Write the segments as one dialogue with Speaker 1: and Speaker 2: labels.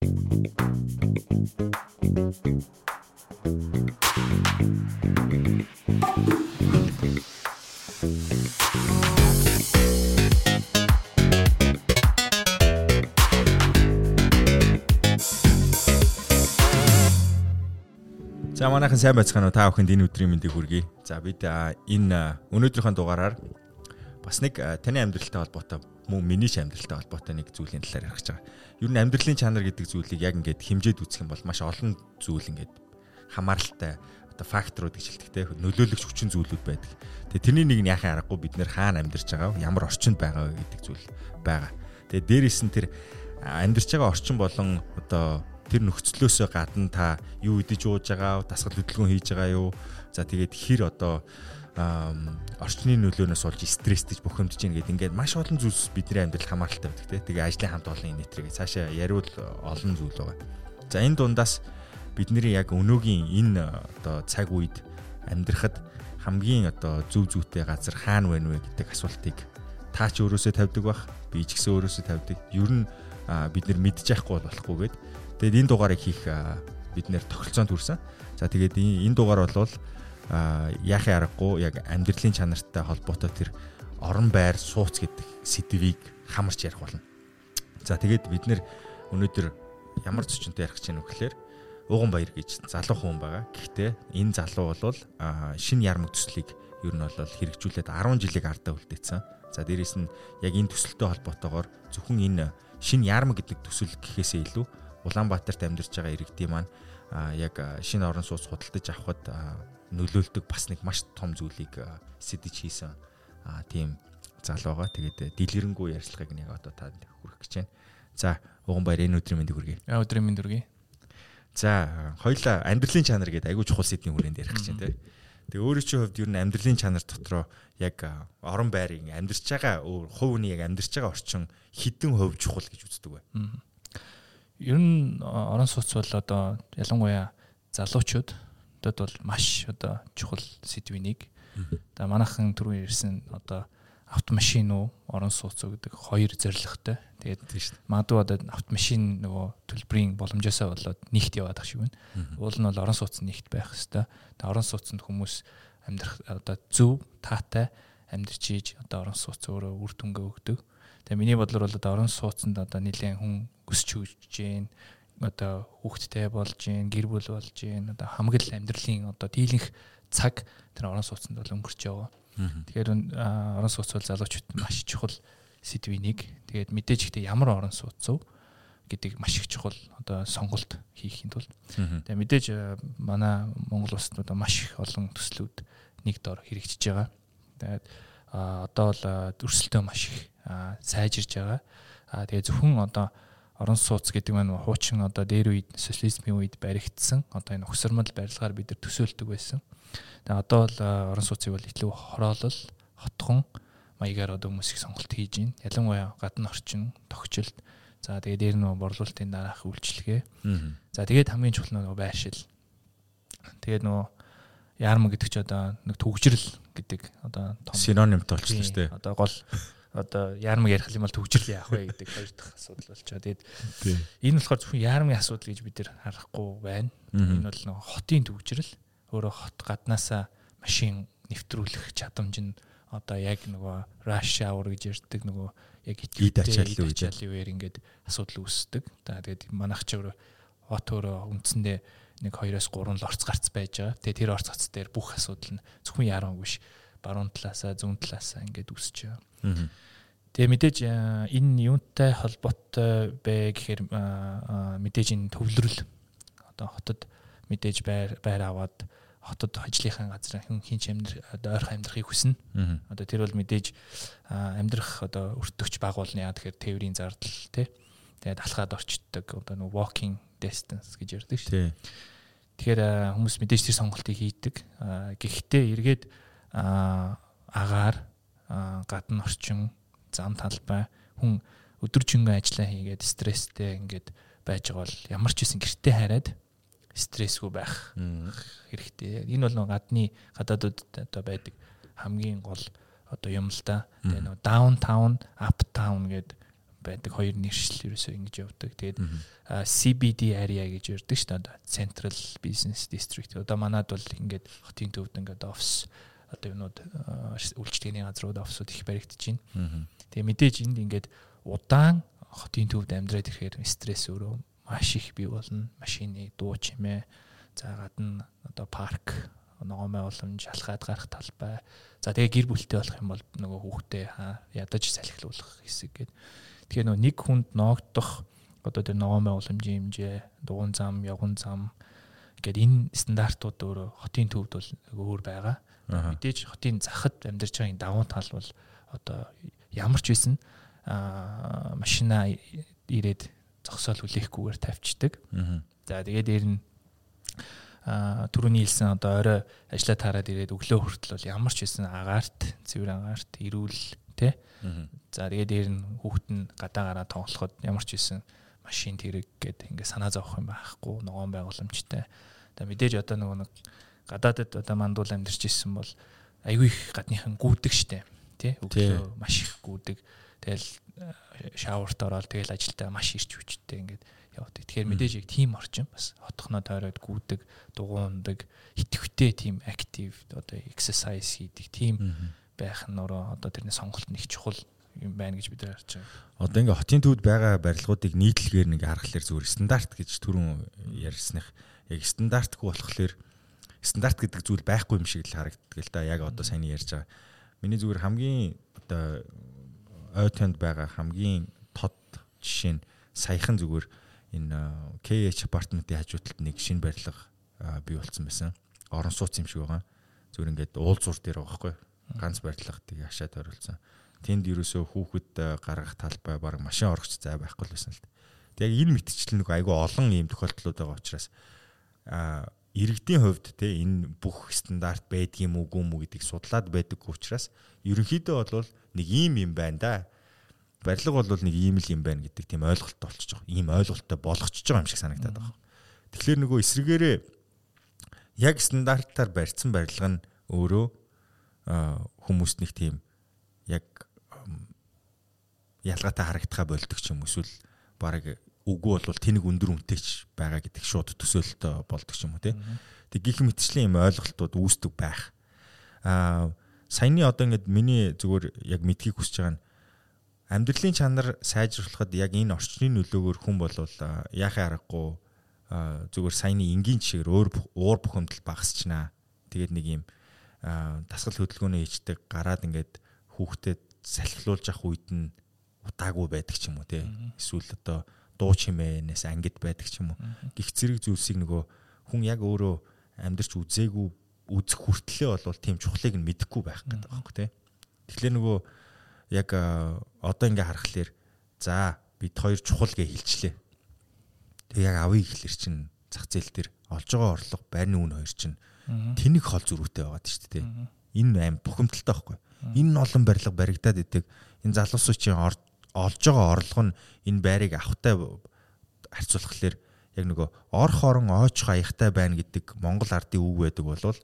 Speaker 1: За манайхан сайн байцгаана уу? Та бүхэнд энэ өдрийн мэндийг хүргэе. За бид энэ өнөөдрийнхөө дугаараар бас нэг таны амьдралтай холбоотой мөн миний ч амьдралтай холбоотой нэг зүйлийн талаар ярих гэж байгаа. Ер нь амьдралын чанар гэдэг зүйлийг яг ингээд хэмжээд үзэх юм бол маш олон зүйл ингээд хамааралтай одоо факторууд гэж хэлдэг те нөлөөлөгч хүчин зүйлүүд байдаг. Тэгээ тэрний нэг нь яхаа аргагүй бид нэр хаана амьдарч байгаа? Ямар орчинд байгаа вэ гэдэг зүйл байгаа. Тэгээ дээрээс нь тэр амьдарч байгаа орчин болон одоо тэр нөхцлөөсөө гадна та юу идэж ууж байгаа, дасгал хөдөлгөөн хийж байгаа юу? За тэгээд хэр одоо орчны нөлөөнөөс болж стресстэй бухимдж ийн гэдэг ингээд маш олон зүйлс бидний амьдрал хамааралтай байдаг тийм. Тэгээ ажлын хамт олон нэтрийг цаашаа яриул олон зүйл байгаа. За энэ дундаас бидний яг өнөөгийн энэ одоо цаг үед амьдрахад хамгийн одоо зөв зүйтэй газар хаана байна вэ гэдэг асуултыг таа ч өөрөөсөө тавьдаг бах би ч гэсэн өөрөөсөө тавьдаг. Ер нь бид нар мэдчих яахгүй болохгүйгээд Тэгээд энэ дугаарыг хийх бид нэр тохиролцоонд хүрсэн. За тэгээд энэ дугаар бол яахын аргагүй яг амьдралын чанартай холбоотой тэр орон байр сууц гэдэг сэдвийг хамарч ярих болно. За тэгээд бид нэр өнөөдөр ямар зочинтой ярих гэж байна вэ гэхээр Уган Баяр гэж залуу хүн байгаа. Гэхдээ энэ залуу бол шинэ ярмаг төслийг ер нь бол хэрэгжүүлээд 10 жилиг ардаа үлдээсэн. За дээрэс нь яг энэ төсөлтэй холбоотойгоор зөвхөн энэ шинэ ярмаг гэдэг төсөл гэхээсээ илүү Улаанбаатарт амьдарч байгаа иргэдийн маань яг шинэ орон сууц худалдаж авахд нөлөөлдөг бас нэг маш том зүйлийг сэдэж хийсэн тийм зал байгаа. Тэгээд дэлгэрэнгүй ярьцлагыг нэг одоо та хүргэх гэж байна. За, уган баяр энэ өдрийн мэндийг хүргэе.
Speaker 2: Аа өдрийн мэнд хүргэе.
Speaker 1: За, хоёлаа амьдралын чанар гэдэг айгүй чухал сэдвийн хүрээнд ярих гэж байна тийм. Тэгээ өөрөө чи хувьд ер нь амьдралын чанар дотроо яг орон байрын амьдарч байгаа хувь хүний яг амьдарч байгаа орчин хідэн хувь чухал гэж үздэг бай.
Speaker 2: Ер нь орон сууц бол одоо ялангуяа залуучууд одоо бол маш одоо чухал нэг. За манайхан түрүү ярьсан одоо автомашин уу орон сууц гэдэг хоёр зорилготой. Тэгээд магадгүй одоо автомашин нөгөө төлбөрийн боломжоосоо болоод нэгт яваад ах шиг байна. Уул нь бол орон сууц нэгт байх хэвээр. Тэгээд орон сууцнд хүмүүс амьдрах одоо зөв таатай амьдрч ийж одоо орон сууц өөрөө үр дүнгээ өгдөг. Тэгээ миний бодлоор бол одоо орон сууцнд одоо нэлээд хүн өсч хөгжиж гин одоо хүүхдтэй болж гин гэр бүл болж гин одоо хамгал амьдралын одоо дийлэнх цаг тэр орон сууцнд бол өнгөрч яваа. Тэгэхээр орон сууц бол залуучууд маш чухал сэдвийн нэг. Тэгээд мэдээж ихтэй ямар орон сууц вэ гэдэг маш их чухал одоо сонголт хийхийн тулд. Тэгээ мэдээж манай Монгол улсад одоо маш их олон төслүүд нэг дор хэрэгжиж байгаа. Тэгээд одоо бол өрсөлдөө маш их сайжирж байгаа. Аа тэгээ зөвхөн одоо орон сууц гэдэг маань хуучин одоо дээр үед социализмын үед баригдсан одоо энэ өгсөрмөл барилгаар бид нар төсөөлдөг байсан. Тэгээ одоо л орон сууцыг бол илүү хороолол, хотхон маягаар одоо хүмүүс их сонголт хийж байна. Ялангуяа гадны орчин, тогтчлт За тэгээ дээр нөө борлуулалтын дараах үйлчлэгээ. За тэгээд хамгийн чухал нь байршил. Тэгээд нөө яарма гэдэг чи одоо нэг төгжрэл гэдэг одоо
Speaker 1: том синонимт болчихсон шүү дээ.
Speaker 2: Одоо гол одоо яармаг ярих юм бол төгжрөл яах вэ гэдэг хоёр дахь асуудал болчихоо. Тэгээд энэ болохоор зөвхөн яармын асуудал гэж бид нэр харахгүй байна. Энэ бол нэг хотын төгжрэл өөрөө хот гаднаасаа машин нэвтрүүлэх чадамж нь одоо яг нөгөө rush hour гэж ярьдаг нөгөө яг
Speaker 1: ид ачааллын
Speaker 2: үеэр ингээд асуудал үүсдэг. За тэгээд манайх ч өөрөө хот өөрөө үндсэндээ нэг 2-оос 3 л орц гарц байж байгаа. Тэгээд тэр орц гарц дээр бүх асуудал нь зөвхөн яармаг биш баруун талаасаа зүүн талаасаа ингээд үсэж байгаа. Тэгээ мэдээж энэ юунтай холбоотой бэ гэхээр мэдээж энэ төвлөрөл одоо хотод мэдээж байр байр аваад хотод ажлынхаа газар хүн хинч амьдр одоо ойрхон амьдрахыг хүснэ. Одоо тэр бол мэдээж амьдрах одоо өртөгч баг болно яа тэгэхээр тээврийн зардал тий. Тэгээд алхаад орчддаг одоо нэг walking distance гэж ярьдаг шүү. Тэгэхээр хүмүүс мэдээж тэр сонголтыг хийдэг. Гэхдээ эргээд агаар гадны орчин зам талбай хүн өдөржингөө ажиллаа хийгээд стресстэй ингээд байж байгаа бол ямар ч үсэн гэртээ хараад стрессгүй байх хэрэгтэй. Энэ бол гадны гадаадууд одоо байдаг хамгийн гол одоо юм л да. Тэгээ нэг даунтаун, аптаун гэд байдаг хоёр нэршил ерөөсөө ингэж явдаг. Тэгээд CBD area гэж ярьдаг шүү дээ. Central Business District. Одоо манад бол ингээд хотын төвд ингээд офис одоо юунууд үйлчлэгээний газрууд офисууд их баригдаж байна. Тэгээ мэдээж энд ингээд удаан хотын төвд амьдраад ирэхээр стресс өөрөө маш их бий болно. Машины дуу чимээ за гадна одоо парк ногоомой уламж алхаад гарах талбай. За тэгээ гэр бүлтэй болох юм бол нөгөө хүүхдээ ядаж салхилуулах хэсэг гэдэг. Тэгэхээр нөгөө нэг хүнд ноогдох одоо тэр ногоомой уламжийн хэмжээ, дугуйн зам, явган зам гэдэг энэ стандартууд өөрөө хотын төвд бол өөр байгаа. Мэдээж хотын захад амьдарч байгаа давуу тал бол одоо ямар ч байсан машина ирээд зогсоол хүлээхгүйгээр тавьчихдаг. За тэгээд дээр нь түрүүний хэлсэн одоо орой ажиллаа таарад ирээд өглөө хүртэл бол ямар ч байсан агаарт, цэвэр агаарт ирүүл тэ. За тэгээд дээр нь хүүхэд нь гадаа гараа тоглоход ямар ч байсан машин тэрэг гэдэг ингээ санаа зовох юм байхгүй ногоон байгууламжтай. Тэгээ мэдээж одоо нөгөө нэг гадаадд одоо мандуул амьдарч ирсэн бол айгүй их гадныхан гүдэг штэ тий? Өглөө маш их гүдэг тэгэл э, шаурт ороод тэгэл ажилдаа маш ирч хүчтэй ингээд явдаг. Тэгэхээр мэдээж яг тийм орчин бас хотхноо тойроод гүдэг, дугуундаг, итгэвтэй тийм актив одоо exercise хийдэг тийм байх нь өөрөө одоо тэрний сонголт нэг чухал юм байна гэж бид харж байгаа.
Speaker 1: Одоо ингээ хотын төвд байгаа барилгуудыг нийтлэгээр нэг харахаар зүгээр. Стандарт гэж түрүүн ярьсных. Яг стандартгүй болохоор стандарт гэдэг зүйл байхгүй юм шиг л харагддаг л да. Яг одоо сайн ярьж байгаа. Миний зүгээр хамгийн одоо ойтонд байгаа хамгийн тод жишээ нь саяхан зүгээр энэ KH апартментийн хажууталд нэг шинэ барилга бий болсон байсан. Орон сууц юм шиг байгаа. Зүгээр ингээд уулзуур дээр байгаа байхгүй. Ганц барилга тийг хашаад оролцсон. Тэнд ерөөсөө хүүхэд гаргах талбай баг машин орохч зай байхгүй л байсан л. Тэг яг энэ мэтчлэн нэг айгүй олон ийм тохиолдлууд байгаа учраас а иргэдийн хувьд те энэ бүх стандарт байдаг юм уу гэдгийг судлаад байдаг учраас ерөнхийдөө бол нэг ийм юм байна да. Барилга бол нэг ийм л юм байна гэдэг тийм ойлголт болчихж байгаа. Ийм ойлголттой болгочихж байгаа юм шиг санагдаад байгаа. Тэгэхээр нөгөө эсрэгээрээ яг стандартаар барьсан барилга нь өөрөө хүмүүст нэг тийм яг ялгаатай харагдахаа болдог ч юм эсвэл баг үгүй бол тэнэг өндөр үнэтэйч байгаа гэдэг шууд төсөөлөлтөй болдог юм уу тий. Тэг гих мэтчлийн юм ойлголтууд үүсдэг байх. Аа саяны одоо ингээд миний зүгээр яг мэдхийг хүсэж байгаа нь амьдралын чанар сайжруулахад яг энэ орчны нөлөөгөөр хүн болвол яахын аргагүй зүгээр саяны энгийн жишгээр өөр уур бухимдал багасчнаа. Тэгээд нэг юм дасгал хөдөлгөөний хийждэг гараад ингээд хүүхдэд салхилуулж явах үед нь утаагүй байдаг ч юм уу те. Эсвэл одоо дуу чимээнээс ангид байдаг ч юм уу. Гих зэрэг зүйлсийг нөгөө хүн яг өөрөө амьдарч үзээгүй үзэх хүртлээ бол тийм чухлыг нь мэдэхгүй байх гэдэг байхгүй тий. Тэгэхээр нөгөө яг одоо ингээ харахаар за бид хоёр чухал гэж хэлчлээ. Тэг яг авъя гэхэлэр чинь зах зээл дээр олж байгаа орлого байрны үн хоёр чинь тэнэг хол зөрүүтэй байгаад шүү дээ. Энэ аим бухимдалтай байхгүй. Энэ олон барилга баригдаад идэг. Энэ залуусууд чинь олж байгаа орлого нь энэ байрыг авахтай харьцуулахлаар яг нөгөө ор хорон ойч хаягтай байна гэдэг Монгол ардын үг байдаг болвол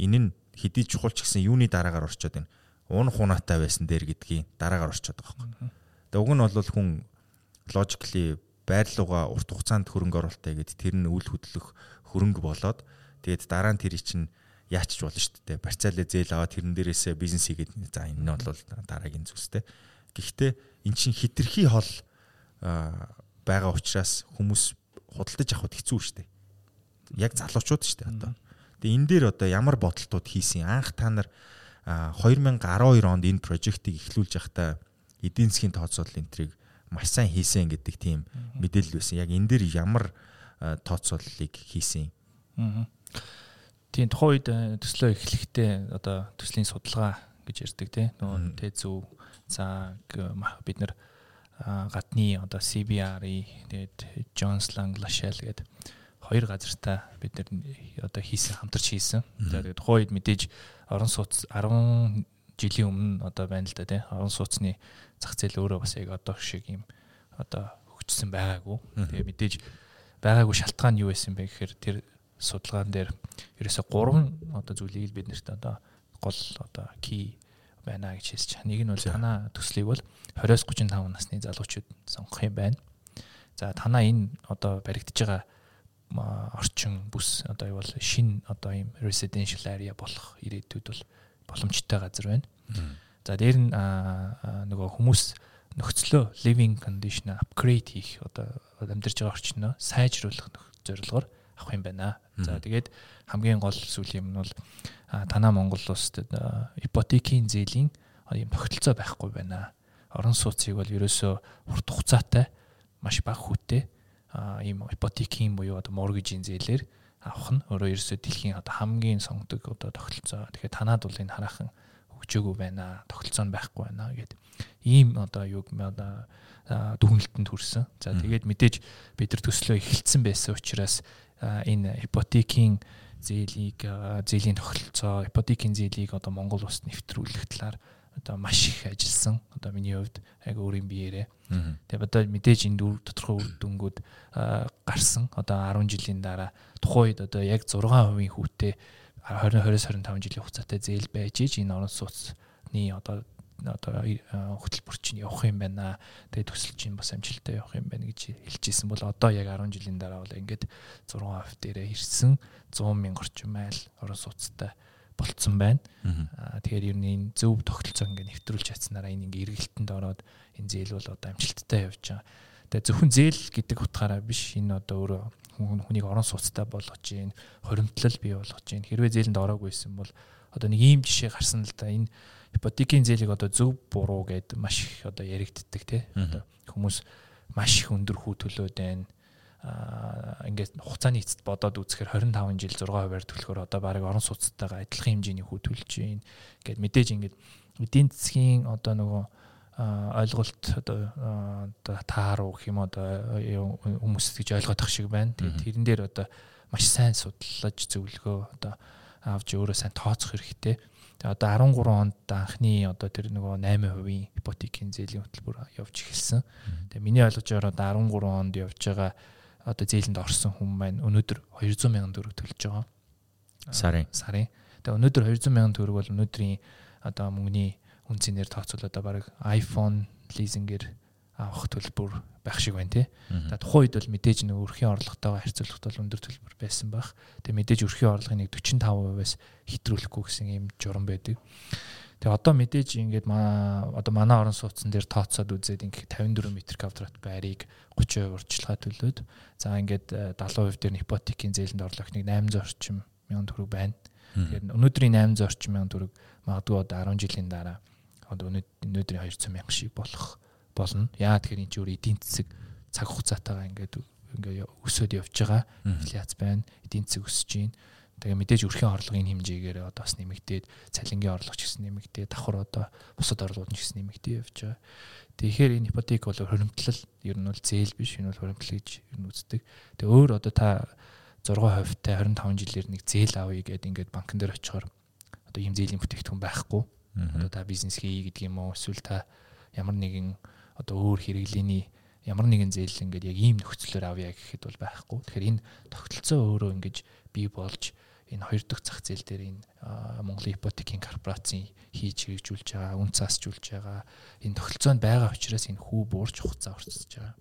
Speaker 1: энэ нь хэдий чухал ч гэсэн юуны дараагаар орчоод байна. Уун хунаатай байсан дээр гэдгийг дараагаар орчоод байгаа юм. Тэгээ уг нь бол хүн логикли байрлууга урт хугацаанд хөрөнгө оруулалтаа гэдэг тэр нь үл хөдлөх хөрөнгө болоод тэгээд дараа нь тэр чинь яачч болно шүү дээ. Барьцаалаа зээл аваад тэрэн дээрээсээ бизнес хийгээд за энэ нь бол дараагийн зүйлстэй. Гэхдээ эн чинь хитрхи хол байгаа учраас хүмүүс худалдаж авахд хэцүү шүү дээ. Яг залуучууд шүү дээ одоо. Тэгээ энэ дээр одоо ямар бодолтууд хийсэн анх та нар 2012 онд энэ прожектыг эхлүүлж байхдаа эдийн засгийн тооцоолол энтрийг маш сайн хийсэн гэдэг тийм мэдээлэл байсан. Яг энэ дээр ямар тооцооллыг хийсэн.
Speaker 2: Тийм тухайн үед төслөө эхлэхдээ одоо төслийн судалгаа гэж ярьдаг тийм нөгөө тэ зөв За бид нэр гадны одоо CBR-ы тэгээд Jones Lang Lachelle гэдэг хоёр газартаа бид нэр одоо хийсэн хамтарч хийсэн. Тэгээд тухайд мэдээж орон сууц 10 жилийн өмнө одоо байна л да тий. Орон сууцны зах зээл өөрөө бас яг одоо шиг юм одоо хөгжсөн байгаагүй. Тэгээ мэдээж байгаагүй шалтгаан нь юу байсан бэ гэхээр тэр судалгаан дээр ерөөсө 3 одоо зүйлийг бид нарт одоо гол одоо key байна гэж хэлж байгаа. Нэг нь бол танаа төслийг бол 20-с 35 насны залуучууд сонгох юм байна. За танаа энэ одоо баригдаж байгаа орчин бүс одоо юу бол шин одоо ийм residential area болох ирээдүйд бол боломжтой газар байна. За дээр нь нөгөө хүмүүс нөхцлөө living condition upgrade хийх одоо амьдарч байгаа орчноо сайжруулах зорилгоор авах юм байна. За тэгээд хамгийн гол сүүлийн юм нь бол танаа Монгол улсад ипотекийн зээлийн ийм тогтолцоо байхгүй байна. Орон сууцыг бол ерөөсөө урт хугацаатай маш бага хүүтэй ийм ипотекийн буюу одоо моргижийн зээлээр авах нь өөрөө ерөөсөө дэлхийн одоо хамгийн сонгодог одоо тогтолцоо. Тэгэхээр танаад бол энэ хараахан хөгжөөгүй байна. Тогтолцоо нь байхгүй байна гэд ийм одоо юг одоо дүгнэлтэнд хүрсэн. За тэгээд мэдээж бид нар төслөө эхэлсэн байсан учраас энэ ипотекийн зээлийг зээлийн тогтолцоо, ипотекийн зээлийг одоо Монгол улсад нэвтрүүлэх талаар одоо маш их ажилласан. Одоо миний хувьд яг өөрийн биеэрээ. Тэгээ одоо мэдээж энэ дүр тодорхой үр дүнгууд гарсан. Одоо 10 жилийн дараа тухайн үед одоо яг 6% хүүтэй 20-25 жилийн хугацаатай зээл байж иж энэ орон сууцны одоо одоо хөтөлбөр чинь явах юм байна. Тэгээ төсөл чинь бас амжилттай явах юм байна гэж хэлжсэн бол одоо яг 10 жилийн дараа бол ингээд 6% дээрээ ирсэн 100 мянга орчим айл орон сууцтай болцсон байна. Тэгэхээр ер нь энэ зөв тогтолцоо ингээд нэвтрүүлж чадсанараа энэ ингээд эргэлтэнд ороод энэ зээл бол одоо амжилттай явж байгаа. Тэгээ зөвхөн зээл гэдэг утгаараа биш энэ одоо өөрөө хүнийг орон сууцтай болгож гин хоримтлал бий болгож хэрвээ зээлэнд ороогүйсэн бол одоо нэг ийм жишээ гарсан л да энэ ипотекийн зээлийг одоо зөв буруу гэд маш их одоо яригддаг тий одоо хүмүүс маш их өндөр хүү төлөөд байна. Ингээд хугацааны эцэст бодоод үзэхээр 25 жил 6%-аар төлөхөөр одоо баг орон сууцтайгаа адилхан хэмжээний хүү төлж гин гэд мэдээж ингээд эдийн засгийн одоо нөгөө ойлголт одоо одоо тааруу гэх юм одоо хүмүүс гэж ойлгоод тах шиг байна. Тэгээд тэрэн дээр одоо маш сайн судлаж зөвлөгөө одоо авч өөрөө сайн тооцох хэрэгтэй. Тэгээ одоо 13 онд анхны одоо тэр нөгөө 8% ипотекийн зээлийн хөтөлбөр явж эхэлсэн. Тэгээ миний ойлгож байгаагаар одоо 13 онд явж байгаа одоо зээлэнд орсон хүн маань өнөөдөр 200 сая төгрөг төлж байгаа.
Speaker 1: Сарын.
Speaker 2: Сарын. Тэгээ өнөөдөр 200 сая төгрөг бол өнөөдрийн одоо мөнгөний үнцээр тооцвол одоо баг iPhone лизингээр авах төлбөр байх шиг байна тий. За тухайн үед бол мэдээж нэг өрхийн орлоготойгоо харьцуулахад бол өндөр төлбөр байсан байх. Тэгээ мэдээж өрхийн орлогын нэг 45%-аас хэтрүүлэхгүй гэсэн юм журам байдаг. Тэгээ одоо мэдээж ингээд одоо манай орон сууцсан дээр тооцоод үзээд ингээд 54 м квадрат байрыг 30% урьдчилгаа төлөөд за ингээд 70% э, дээр ипотекийн зээлэнд орлох нэг 800 орчим мянган төгрөг байна. Тэгэхээр өнөөдрийн 800 орчим мянган төгрөг магадгүй одоо 10 жилийн дараа одоо өнөөдрийн 200 мянга шиг болох болно. Яа тэгэхээр эн чинь өөр эдийн засаг цаг хугацаатайгаа ингээд ингээ өсөд явж байгаа. Инфляц байна. Эдийн засаг өсөж байна Тэгээ мэдээж өрхийн орлогын хэмжээгээр одоо бас нэмэгдээд цалингийн орлого ч гэсэн нэмэгдээд давхар одоо бусад орлогууд ч гэсэн нэмэгдээ явж байгаа. Тэгэхээр энэ ипотек бол хоримтлал ер нь бол зээл биш энэ бол хоримтлал гэж ер нь үздэг. Тэгээ өөр одоо та 6% та 25 жилээр нэг зээл авъя гэдээ ингээд банкн дээр очихоор одоо ийм зээлийн бүтээгдэхүүн байхгүй. Одоо та бизнес хий гэдэг юм уу эсвэл та ямар нэгэн одоо өөр хэрэглээний ямар нэгэн зээл ингээд яг ийм нөхцлөөр авъя гэхэд бол байхгүй. Тэгэхээр энэ тогтолцоо өөрөө ингэж бий болж энэ хоёр дахь зах зээл дээр энэ Монголын ипотекийн корпорацийн хийж хэрэгжүүлж байгаа, үн цаасжуулж байгаа энэ тогтолцоонд байгаа учраас энэ хүү буурч хугацаа орцсож байгаа.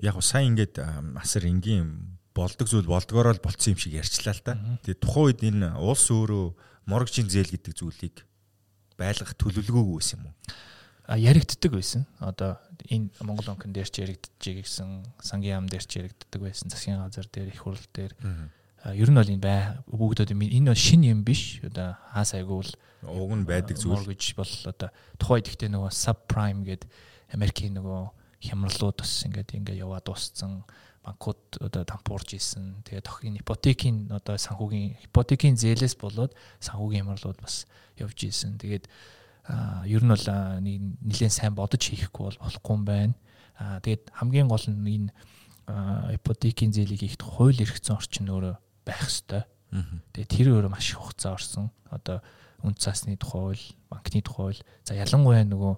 Speaker 1: Яг го сайн ингээд асар энгийн болдог зүйл болдгороо л болцсон юм шиг ярьчлаа л да. Тэгээ тухайн үед энэ улс өөрөө моргжийн зээл гэдэг зүйлийг байлгах төлөвлөгөөгүй байсан юм уу?
Speaker 2: Яригддаг байсан. Одоо энэ Монгол банкн дээр ч яригдчихэе гэсэн, сангийн яам дээр ч яригддаг байсан, засгийн газар дээр, их хурл дээр. Ер нь бол энэ бай бүгдөө энэ бол шин юм биш. Одоо хаас айгуул
Speaker 1: уг нь байдаг зүйл.
Speaker 2: гэж бол одоо тухайд ихтэй нөгөө subprime гээд Америкийн нөгөө хямралууд бас ингээд ингээд яваад дууссан. Банкуд одоо дампуурж исэн. Тэгээд тохын ипотекийн одоо санхүүгийн ипотекийн зээлээс болоод санхүүгийн хямралууд бас явж исэн. Тэгээд ер нь бол нэлээд сайн бодож хийхгүй бол болохгүй юм байна тэгээд хамгийн гол нь энэ ипотекийн зээлийг ихт хууль эрхцэн орчин өөрөө байх хэвээр. Тэгээ тэр өөрөө маш их хугацаа орсон. Одоо үн цасны тухай хууль, банкны тухай хууль. За ялангуяа нөгөө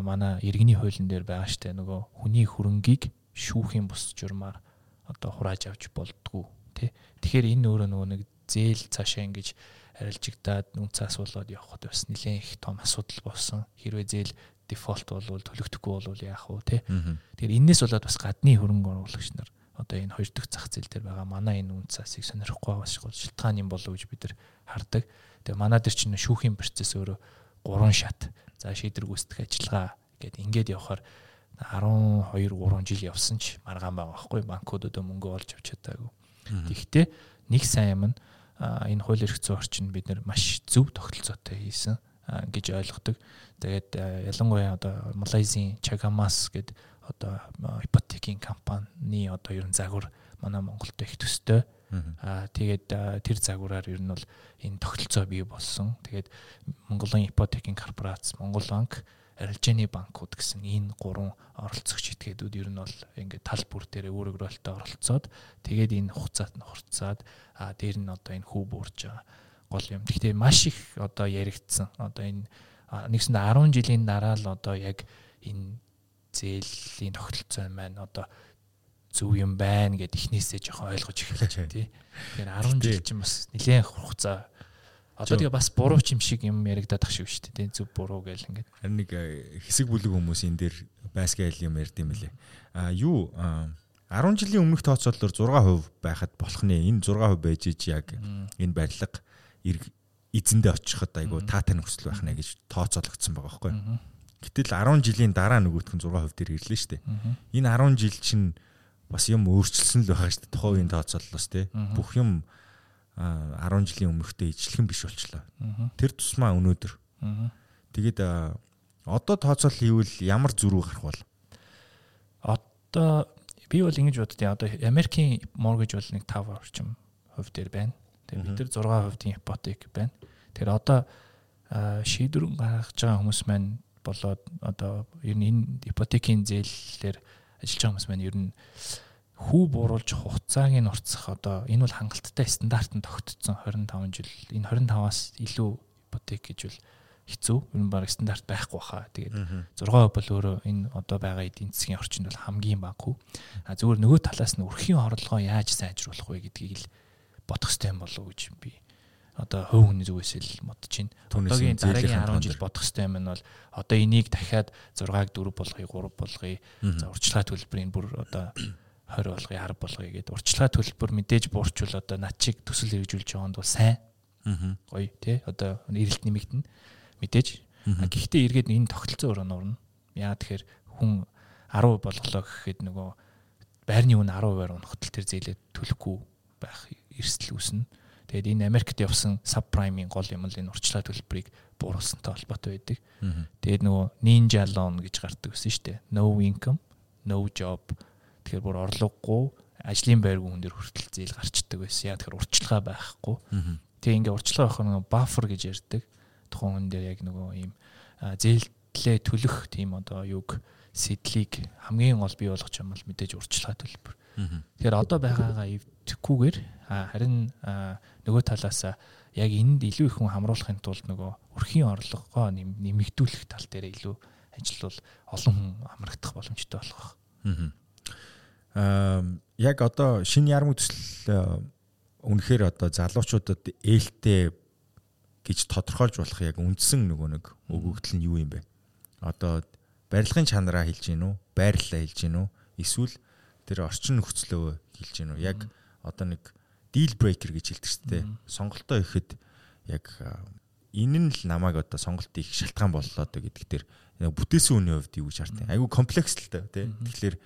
Speaker 2: манай иргэний хуулийн дээр байгаа штэ нөгөө хүний хөрөнгийг шүүхийн бус журмаар одоо хурааж авч болдгоо тий. Тэгэхээр энэ өөрөө нөгөө нэг зээл цаашаа ингэж арилжигдаад үнцээ асуулаад явхад бас нэлээд их том асуудал болсон. Хэрвээ зээл дефолт болвол төлөгдөхгүй болвол яах вэ те. Тэгэхээр энээс болоод бас гадны хөрөнгө оруулагч нар одоо энэ хоёр дахь зах зээл дээр байгаа манай энэ үнцаасыг сонирхгүй байгаа шиг шилтгаан юм болов гэж бид нар хардаг. Тэгээ манай дээр чинь шүүхийн процесс өөрөө гурван шат. За шийдвэр гүйцэтгэх ажиллагаа гэдэг ингээд явхаар 12 3 жил явсан ч маргаан байгаа байхгүй банкудад мөнгө олж авч чадаагүй. Тэгэхдээ нэг сайн юм нь энэ хууль эрх зүйн орчин бид нар маш зөв тогтолцоотой хийсэн гэж ойлгодог. Тэгээд ялангуяа одоо Малайзийн Chagamas гэдэг одоо ипотекийн компани одоо ер нь загвар манай Монголд их төстэй. Аа тэгээд тэр загвараар ер нь бол энэ тогтолцоо бий болсон. Тэгээд Монголын ипотекийн корпорац, Монгол банк, арилжааны банкуд гэсэн энэ гурван оролцогч этгээдүүд ер нь бол ингээд тал бүр дээр өөрөөрөлтөд оролцоод тэгээд энэ хугацаат нь хурцаад а дээр нь одоо энэ хүү буурж байгаа гол юм. Гэхдээ маш их одоо яригдсан. Одоо энэ нэгсэнд 10 жилийн дараа л одоо яг энэ зээлийн тогтолцоо маань одоо зөв юм байна гэд эхнээсээ жоохон ойлгож эхэлж тий. Тэгэхээр 10 жил чинь бас нэлээд хугацаа Одоо тэгээ бас буруу ч юм шиг юм яригадах шиг шүү дээ. Зөв буруу гэл ингээд.
Speaker 1: Харин нэг э, хэсэг бүлэг хүмүүс энэ дээр байсгаал юм ярьд юм лээ. А юу 10 жилийн өмнөх тооцоололоор 6% байхад болох нэ. Энэ 6% байж ич яг энэ барилга эзэндээ очиход айгу таатай нөхцөл байх нэ гэж тооцоологдсон байгаа байхгүй. Гэтэл 10 жилийн дараа нөгөөх нь 6% дээр ирлээ шүү дээ. Энэ 10 жил чинь бас юм өөрчлөсөн л байгаа шүү дээ. Тухайн үеийн тооцооллоос тий. Бүх юм 10 жилийн өмнөхтэй ижилхэн биш болчлоо. Тэр тусмаа өнөөдөр. Тэгээд одоо тооцоол хийвэл ямар зөрүү гарах бол?
Speaker 2: Одоо би бол ингэж боддیں۔ Одоо Америкийн mortgage бол нэг 5 орчим хувь дээр байна. Тэгээд бид нар 6% ипотек байна. Тэгэхээр одоо шийдвэр гаргаж байгаа хүмүүс маань болоод одоо ер нь энэ ипотекийн зээлээр ажиллаж байгаа хүмүүс маань ер нь хүү бууруулж хугацааг нь уртсах одоо энэ бол хангалттай стандартанд тогтцсон 25 жил. Энэ 25-аас илүү ипотек гэж бол хэцүү. Энэ баг стандарт байхгүй баха. Тэгээд 6% бол өөрөө энэ одоо байгаа эдийн засгийн орчинд бол хамгийн баггүй. А зүгээр нөгөө талаас нь өрхийн орлогоо яаж сайжруулах вэ гэдгийг л бодох хэрэгтэй болов уу гэж би одоо хөв хүний зүгээс л бодож байна. Одоогийн дараагийн 10 жил бодох хэрэгтэй юм нь бол одоо энийг дахиад 6-аг 4 болгоё, 3 болгоё. За урьдчилгаа төлбөрийн бүр одоо 20 болгоё 10 болгоё гэд урьдчилгаа төлбөр мэдээж буурчвал одоо над чиг төсөл хэрэгжүүлж байгаанд бол сайн. Аа. Гоё тий одоо эрэлт нэмэгдэнэ. Мэдээж. Гэхдээ эргээд энэ тогтолцоо өөрөө нурна. Яа тэгэхээр хүн 10 болголоо гэхэд нөгөө байрны үн 10%-аар унахтал тэр зээлээ төлөхгүй байх эрсдэл үүснэ. Тэгээд энэ Америкт явсан сабпраймын гол юм л энэ урьдчилгаа төлбөрийг бууруулсантай холбоотой байдаг. Тэгээд нөгөө ninja loan гэж гардаг гэсэн шүү дээ. No income, no job Тэгэхээр бүр орлогогүй ажлын байргүй хүн дээр хүртэл зээл гарчдаг байсан. Яа тэгэхээр урьдчилгаа байхгүй. Тэгээ ингээ урьдчилгаа байх нэг бафер гэж ярьдаг. Тухайн хүн дээр яг нөгөө ийм зээлтлээ төлөх тийм одоо юг сэдлийг хамгийн гол бий болгох юм бол мэдээж урьдчилгаа төлбөр. Тэгэхээр одоо байгаагаа эвдэхгүйгээр харин нөгөө талаас яг энд илүү их хүн хамруулахын тулд нөгөө өрхийн орлогоо нэмэгдүүлэх тал дээр илүү ажил бол олон хүн амрагдах боломжтой болох. Аа
Speaker 1: яг одоо шинэ ярмаг төсөл үнэхээр одоо залуучуудад ээлтэй гэж тодорхойлж болох яг үндсэн нөгөө нэг өгөгдөл нь юу юм бэ? Одоо барилгын чанараа хэлж гин үү? Байрлалаа хэлж гин үү? Эсвэл тэр орчин нөхцлөө хэлж гин үү? Яг одоо нэг deal breaker гэж хэлдэг шүү дээ. Сонголтоо ихэд яг энэ нь л намайг одоо сонголт их шалтгаан боллоо гэдэг тэр бүтээсэн үний хувьд юу гэж хартыг. Айгу комплекс л та тий. Тэгэхээр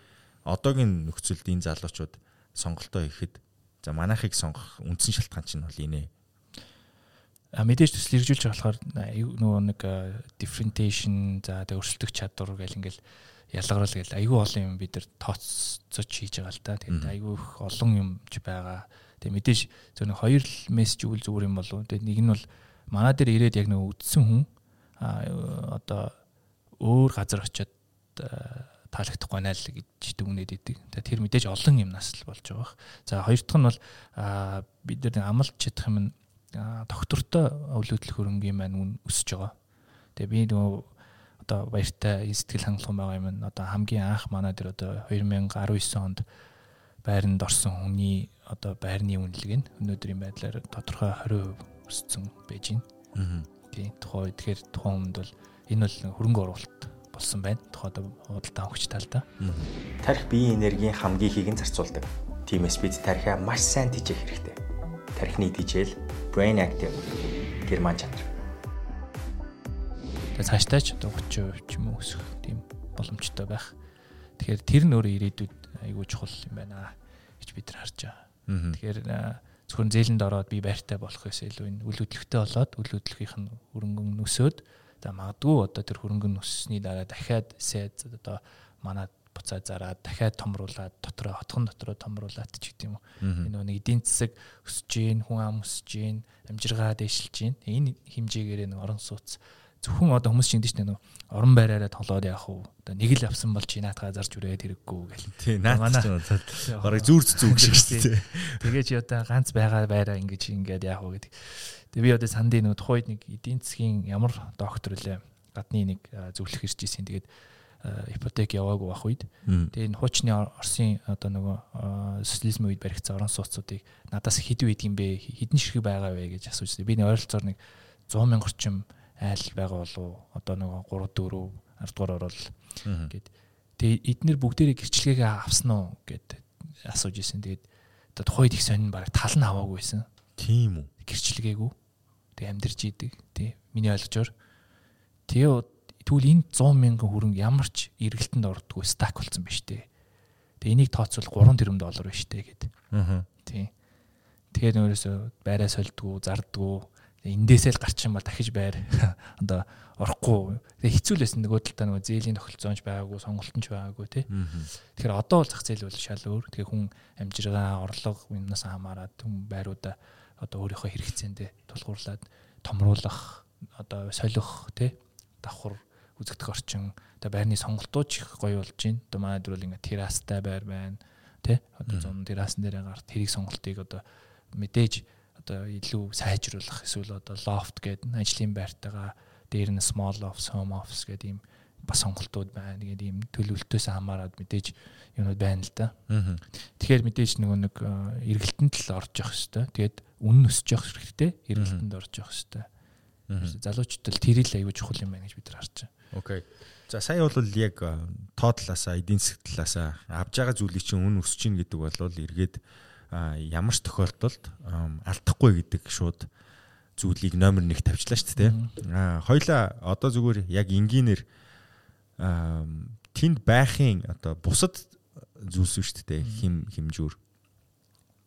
Speaker 1: одоогийн нөхцөлд энэ залуучууд сонголтоо хийхэд за манайхыг сонгох үндсэн шалтгаан чинь бол инээ.
Speaker 2: А мэдээж төсөл хэрэгжүүлж болохоор нөгөө нэг differentiation за тэг өрсөлдөх чадвар гэл ингээл ялгарл гэл айгүй олон юм бид нар тооцож хийж байгаа л да. Тэгээд айгүй их олон юм ч байгаа. Тэг мэдээж зөв нэг хоёр мессеж үйл зүгээр юм болов. Тэг нэг нь бол манай дээр ирээд яг нөгөө үдсэн хүн а одоо өөр газар очиод таалагдахгүй байна л гэж дүгнээд идэг. Тэр мэдээж олон юмнаас л болж байгаа. За хоёр дахь нь бол бид нар амлж чадах юм доктортой өвлөдөл хөрөнгийн маань үн өсөж байгаа. Тэгээ би нөгөө одоо баяртай сэтгэл хангалуун байгаа юм. Одоо хамгийн анх манай дээр одоо 2019 онд байранд орсон хүний одоо байрны үнэлэг нь өнөөдрийн байдлаар тодорхой 20% өссөн байж байна.
Speaker 1: Аа.
Speaker 2: Тийм тухай тэгэхээр тухайн өмнөд бол энэ бол хөрөнгө оруулалт болсон байна. Тухай одоо худалдаа авахч талдаа.
Speaker 1: Тарих биеийн энергийн хамгийн ихийг нь зарцуулдаг. Тиймээс бид тарихаа маш сайн тижээх хэрэгтэй. Тарихны тижэл brain active герман чанар.
Speaker 2: Тэгээ цаашдаа ч одоо 30% ч юм уу өсөх тийм боломжтой байх. Тэгэхээр тэр нь өөрөө ирээдүйд айгүй чухал юм байна гэж бид нар харж байгаа. Тэгэхээр зөвхөн зээлэнд ороод би байртай болох гэсэн илүү энэ үл хөдлөлтөй болоод үл хөдлөхийнх нь хөрөнгөн өсөөд за магадгүй одоо тэр хөрөнгөн өссөний дараа дахиад сайд одоо манай буцаа зараад дахиад томруулаад дотроо хотхон дотроо томруулаад ч гэдэг юм уу. Энэ нэг эдийн засаг өсөж гин, хүн ам өсөж гин, амжиргаа дэвшилж гин. Энэ хэмжээгээр нэг орон сууц зөвхөн одоо хүмүүс чинь дээ нэг орон байраараа тоглоод явах уу. Одоо нэг л авсан бол чи наатгаа зарж үрээд хэрэггүй гэл.
Speaker 1: Тий, наад чинь бараг зүрц зүг шиг шүү дээ.
Speaker 2: Тэгээ чи одоо ганц байгаа байраа ингэж ингээд яах вэ гэдэг. Тэгээ би одоо санд нэг тухайд нэг эдийн засгийн ямар доктор үлээ гадны нэг зөвлөх ирж ийсэн. Тэгээд ипотек яваагүй байх үед тэгээ энэ хуучны Оросын одоо нөгөө социализм үед баригдсан орон сууцуудыг надаас хэд үед юм бэ хэдэн ширхэг байгаа вэ гэж асууж би нэг ойролцоогоор нэг 100 мянга орчим айл байгаа болов одоо нөгөө 3 4 10 дугаар орол гэд. Тэгээ эднэр бүгдээрээ гэрчлэгээ авсан уу? гэд асууж исэн тэгээд одоо тухайд их сонин баг тал нь аваагүй байсан.
Speaker 1: Тийм үү.
Speaker 2: Гэрчлэгээгүй. Тэг амьдэрж идэг. Тий миний ойлгожоор. Тэгээ Тэгвэл энэ 100 мянган хөрөнгө ямар ч эргэлтэнд ордгоо стак болсон биз дээ. Тэгээ энийг тооцвол 3 тэрбум доллар биш дээ гэд.
Speaker 1: Аа.
Speaker 2: Тийм. Тэгэхээр нөөсөө байраа сольдгоо, зардгоо эндээсээ л гарчих юм бол дахиж байр одоо орохгүй. Тэгээ хэцүү лсэн нөгөө талдаа нөгөө зээлийн тохиролцоонч байгаагүй, сонголтонч байгаагүй тий. Тэгэхээр одоо бол зах зээл бол шал өөр. Тэгээ хүн амжиргаа, орлого юмнаас хамаарат хүн байруудаа одоо өөрийнхөө хэрэгцээндээ тулгуурлаад томруулах, одоо солих тий давхар үзэгдэх орчин одоо байрны сонголтууд ч их гоё болж байна. Одоо манай дөрөв ингээ террастай байр байна. Тэ? Одоо зун террасан дээр гарт тэрийг сонголтыг одоо мэдээж одоо илүү сайжруулах эсвэл одоо loft гэдэг ажлын байртайгаа дээр нь small office, home office гэдэг ийм бас сонголтууд байна. Тэгээд ийм төлөвлөлтөөс хамаарат мэдээж юмуд байна л да. Тэгэхээр мэдээж нөгөө нэг эргэлтэнд л орж явах хэвээр. Тэгээд үнэн өсөж явах хэрэгтэй. Эргэлтэнд орж явах хэвээр. Залуучууд л тэрийг аягүй чухал юм байна гэж бид нар харж байна.
Speaker 1: Окей. За сая бол яг тоо талаасаа эдийн засаг талаасаа авж байгаа зүйлийг чинь үн өсөж гин гэдэг бол эргээд ямар ч тохиолдолд алдахгүй гэдэг шууд зүйлийг номер 1 тавьчлаа шүү дээ. Аа хоёлаа одоо зүгээр яг энгийнээр тэнд байхын одоо бусад зүйлс шүү дээ хим химжүүр.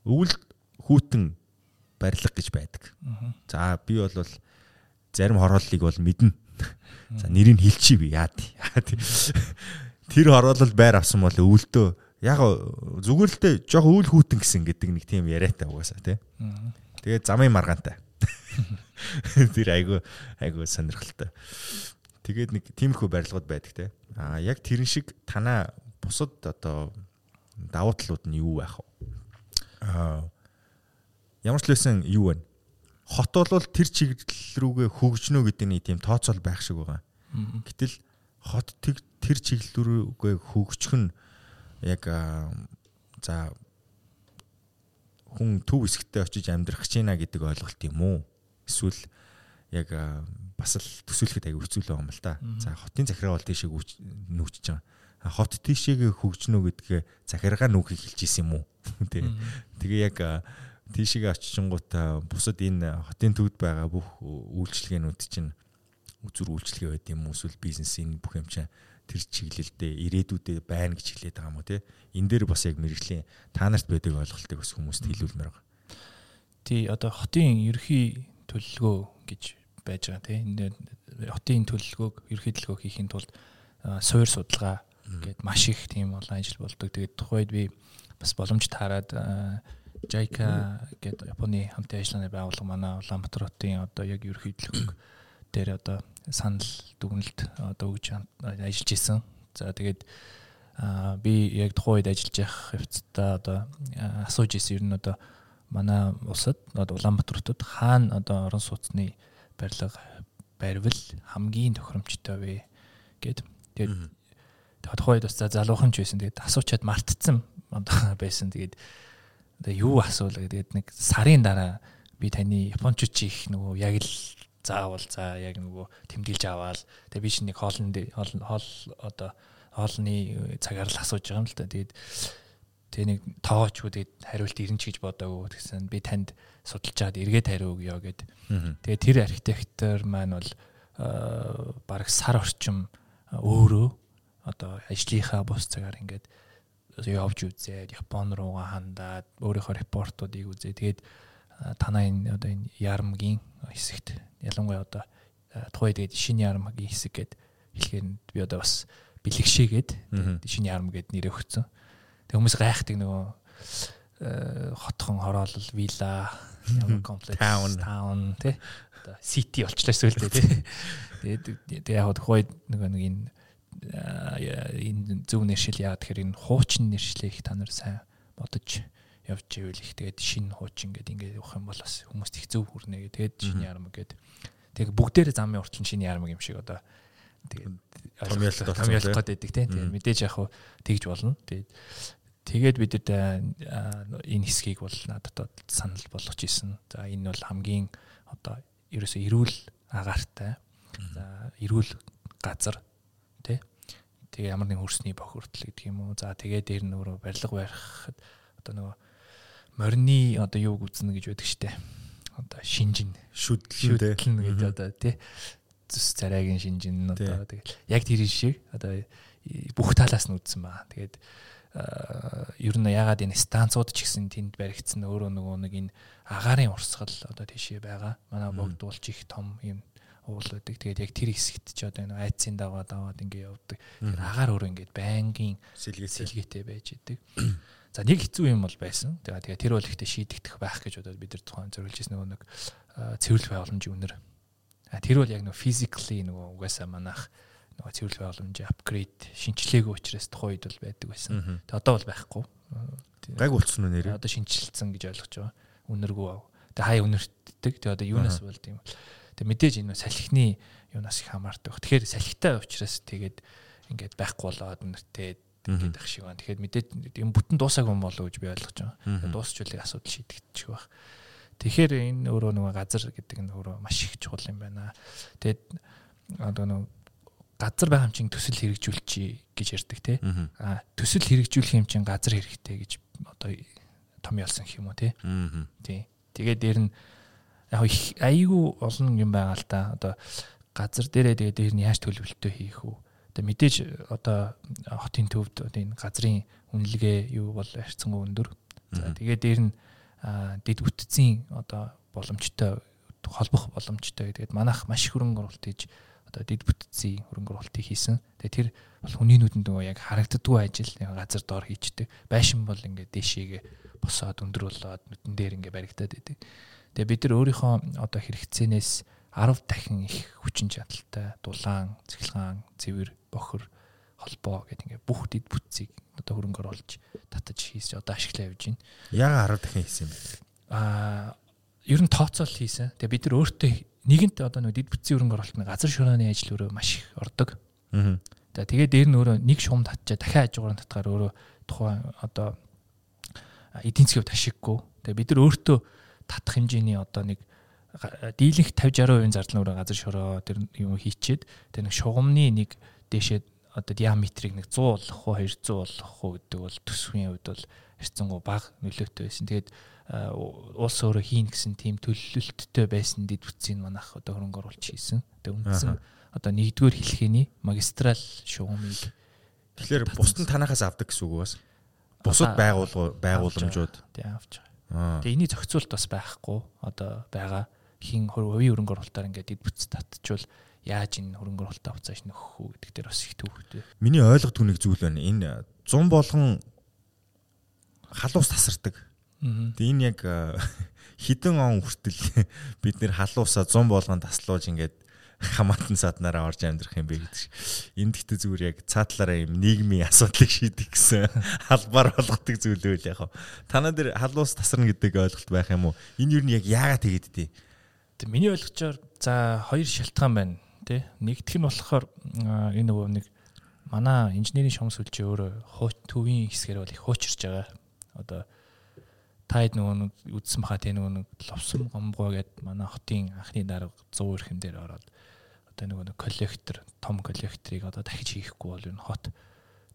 Speaker 1: Өвөл хүүтэн барилга гэж байдаг. За би бол зарим хорооллыг бол мэднэ За нэрийг хэлчихье би яа тий. Тэр хороолол байр авсан бол өвөлдөө яг зүгээр л дээ жоох үйл хүүтэн гэсэн гэдэг нэг тийм яриатай угаасаа тий. Тэгээд замын маргаантай. Тэр айгу айгу сонирхолтой. Тэгээд нэг тиймэрхүү барилгууд байдаг те. Аа яг тэрэн шиг танаа бусад одоо давуу талууд нь юу байх вэ? Аа ямар ч лсэн юу вэ? хот бол тэр чиглэл рүүгээ хөгжнө гэдэг нэг тийм тооцоол байх шиг байгаа. Гэтэл хот тэр чиглэл рүүгээ хөгжих нь яг за хүн төв хэсэгтээ очиж амьдрах гэж байна гэдэг ойлголт юм уу? Эсвэл яг бас л төсөөлөхөд аяг байгаа юм л да. За хотын захиргаа бол тийшээ нүүчж байгаа. Хот тийшээгээ хөгжнө гэдгээ захиргаа нүүхийг хэлж исэн юм уу? Тэгээ яг тийшээ очичингуудаа бусад энэ хотын төвд байгаа бүх үйлчлэгээнүүд чинь үзүр үйлчлэгээ байд юм уу эсвэл бизнес энэ бүх юм чинь тэр чиглэлдээ ирээдүйдээ байна гэж хэлээд байгаа юм уу те? Энэ дээр бас яг мэрэгжлийн та нарт байдаг ойлголтыг бас хүмүүст хэлүүлмээр байгаа.
Speaker 2: Тий одоо хотын ерхий төлөлгөө гэж байж байгаа те? Энэ хотын төлөлгөөг ерхий төлөлгөө хийхин тулд суур судалгаа гээд маш их тийм олон ажил болдог. Тэгээд тухайд би бас боломж таарад JICA гэдэг Японы хамтын ажиллагааны байгууллага манай Улаанбаатар хотын одоо яг ерөнхийдөлгөг дээр одоо санал дүгнэлт одоо өгж ажиллаж исэн. За тэгээд би яг тухайн үед ажиллаж явах хэвцээ одоо асууж исэн ер нь одоо манай улсад одоо Улаанбаатар хотод хаана одоо орон сууцны барилга барьвал хамгийн тохиромжтой вэ гэд. Тэгээд тухайн үед бас залуухан ч байсан. Тэгээд асуучаад мартцсан байсан. Тэгээд одоо юу асуулаа гэдэг. Нэг сарын дараа би таны японочд чи их нөгөө яг л заавал за яг нөгөө тэмдэглэж аваал тэгээ би чинь нэг хоолны хоол одоо хоолны цагаар л асууж байгаа юм л да. Тэгээд тэгээ нэг үү тэгээд хариулт ирэн ч гэж бодоагүй гэсэн би танд судалж чаад эргээд хариу өгөө гэд. Тэгээ тэр архитектор маань бол бараг сар орчим өөрөө одоо ажлынхаа бус цагаар ингээд явж үзээд Япон руугаа хандаад өөрийнхөө репортуудыг үзээ. Тэгээд танаа энэ одоо энэ ярамгийн хэсэгт ялангуяа одоо тухай тэгээд шинэ ярамгийн хэсэг гэд хэлэхээр би одоо бас бэлгшээгээд шинэ ярам гэд нэрээ өгсөн. Тэг хүмүүс гайхдаг нөгөө хотхон хороолол вилла комплекс таун тий одоо сити болчлаа сүлдээ тий. Тэгээд яг тухай нөгөө нэг энэ энэ зөв нэршил яа тэгэхээр энэ хуучин нэршлийг та нар сайн бодож явж ивэл их тэгээд шинэ хуучин гэдэг ингээд явах юм бол бас хүмүүст их зөв хүрнэ гэдэг тэгээд шинэ ярмаг гэдэг. Тэгээд бүгдээрээ замын уртлын шинэ ярмаг юм шиг одоо тэгээд
Speaker 1: томьёолох
Speaker 2: томьёолох гэдэг тийм тэгээд мэдээж яг хуу тэгж болно. Тэгээд тэгээд бидэд энэ хэсгийг бол надад санал болгож исэн. За энэ бол хамгийн одоо ерөөсөө эрүүл агаартай. За эрүүл газар тий. Тэгээ ямар нэгэн хөрсний бохирдол гэдэг юм уу. За тэгээ дээр нь өөрөө барилга барихад одоо нөгөө морины одоо юуг үзнэ гэж байдаг штэ. Одоо шинжин
Speaker 1: шүдлэн
Speaker 2: гэж одоо тий зүс царайгийн шинжин одоо тэгэл яг тэр шиг одоо бүх талаас нь үзсэн ба. Тэгээд ер нь ягаад энэ станцууд ч гэсэн тэнд баригдсан өөрөө нөгөө нэг энэ агаарын урсгал одоо тийшээ байгаа. Манай богдуулж их том юм уул байдаг. Тэгээд яг тэр хэсэгт ч одоо энэ айцын даваа даваад ингээ явдаг. Тэр агаар өөрөө ингээ байнгын сэлгээтэй байж идэг. За нэг хэцүү юм бол байсан. Тэгээ тэгээ тэр бол ихтэй шийдэгдэх байх гэж бодоод бид нар тухайн зориулж ирсэн нөгөө нэг цэвэрлэх байгууламжийн үнэр А тэр бол яг нөгөө physically нөгөө угаасаа манайх нөгөө цэвэрлэх боломжийн апгрейд шинчлээгүй учраас тухайн үед бол байдаг байсан. Тэг одоо бол байхгүй.
Speaker 1: Гайг болцсон уу нэрээ?
Speaker 2: Одоо шинчилсэн гэж ойлгож байгаа. Үнэргүй ав. Тэг хай үнэртдэг. Тэг одоо юунаас болд юм. Тэг мэдээж энэ салхины юунаас их хамаардаг. Тэгэхээр салхитай учраас тэгээд ингээд байхгүй болоод үнэртэй гэдэг шиг байна. Тэгэхээр мэдээж юм бүтэн дуусаагүй юм болов уу гэж би ойлгож байгаа. Дуусчлыг асуудал шийдэгдчих байх. Тэгэхээр энэ өөрөө нөгөө газар гэдэг нь өөрөө маш их чухал юм байна. Тэгээд одоо нөгөө газар байгаа юм чинь төсөл хэрэгжүүлчихье гэж ярьдаг тий. А төсөл хэрэгжүүлэх юм чинь газар хэрэгтэй гэж одоо том ялсан юм уу тий. Тий. Тэгээд дээр нь яг их айгүй олон юм байгаа л да. Одоо газар дээрээ тэгээд дээр нь яаж төлөвлөлтөө хийх үү? Тэгээ мэдээж одоо хотын төвд одоо энэ газрын үнэлгээ юу бол харьцангуй өндөр. За тэгээд дээр нь дэд бүтцийн одоо боломжтой холбох боломжтой. Тэгээд манайх маш хөрөнгө оруулалт хийж одоо дэд бүтцийн хөрөнгө оруулалтыг хийсэн. Тэгээд тэр бол хүний нүдэнд нөгөө яг харагддаггүй ажил газар доор хийчдэг. Байшин бол ингээд дээшээгээ босоод өндөр болоод нүдэн дээр ингээд баригдаад идэг. Тэгээд бид нар өөрийнхөө одоо хэрэгцээнээс 10 дахин их хүчин чадалтай дулаан, цэглэгаан, цэвэр, бохор холбоо гэдэг ингээд бүх дэд бүтцийг одоо хөрөнгөөр олж татаж хийж одоо ашиглаа явж байна.
Speaker 1: Яга 10 дахин хийсэн юм бэ?
Speaker 2: Аа ер нь тооцоол хийсэн. Тэгээ бид нар өөртөө нэгэнт одоо нэг дэд бүтцийн хөрөнгө оруулалт нэг газар шорооны ажил өөрөө маш их ордог. Аа. Тэгээ дээр нь өөрөө нэг шугам татчаа дахиад ажигуурын татгаар өөрөө тухайн одоо эдийн засгийн ашиггүй. Тэгээ бид нар өөртөө татах хэмжээний одоо нэг дийлэнх 50 60% зардал нь газар шороо тэр юм хийчээд тэр нэг шугамны нэг дээшээ одоо диаметрийг нэг 100 болох уу 200 болох уу гэдэг бол төсвийн хувьд бол харьцангуй бага нөлөөтэй байсан. Тэгээд улс өөрөө хийн гэсэн тийм төлөвлөлттэй байсан дэд бүтцийг манайх одоо хөрөнгө оруулалт хийсэн. Тэгээд үндсэн одоо нэгдүгээр хэлхээний магистрал шугамыг
Speaker 1: Тэгэхээр бусд нь танахаас авдаг гэсэн үг бас. Бусад байгуул байгууламжууд
Speaker 2: тий авч байгаа. Тэгээ энийг зохицуулт бас байхгүй одоо байгаа хин хувийн хөрөнгө оруулалтаар ингээд дэд бүтц татчихвал яаж энэ хөрөнгө оруулалтаа уцааш нөхөх үү гэдэг дээр бас их төвхтэй.
Speaker 1: Миний ойлгох нэг зүйл байна. Энэ 100 болгон халуус тасардаг. Тэгээ энэ яг хідэн он хүртэл бид нэр халуусаа 100 болгон таслуулж ингээд хамаатан саднараа орж амьдрах юм бэ гэдэг шиг. Энд гэхдээ зүгээр яг цаатлаараа юм нийгмийн асуудлыг шийдэх гэсэн халбаар болгодог зүйл үйл яг. Танаа дээр халуус тасарна гэдэг ойлголт байх юм уу? Энэ юу нь яг яагаад тэгээд дээ?
Speaker 2: Миний ойлгочоор за хоёр шалтгаан байна тий. Нэгдэх нь болохоор энэ нөгөө нэг манай инженерийн шугам сүлжээ өөрөө төвийн хэсгээр бол их хуучирч байгаа. Одоо таад нөгөө нэг үдсэн баха тэ нөгөө нэг ловсон гомгоо гэд манай хотын анхны дарга 100 эрхэм дээр ороод одоо нөгөө нэг коллектор том коллекторыг одоо дахиж хийхгүй бол энэ хот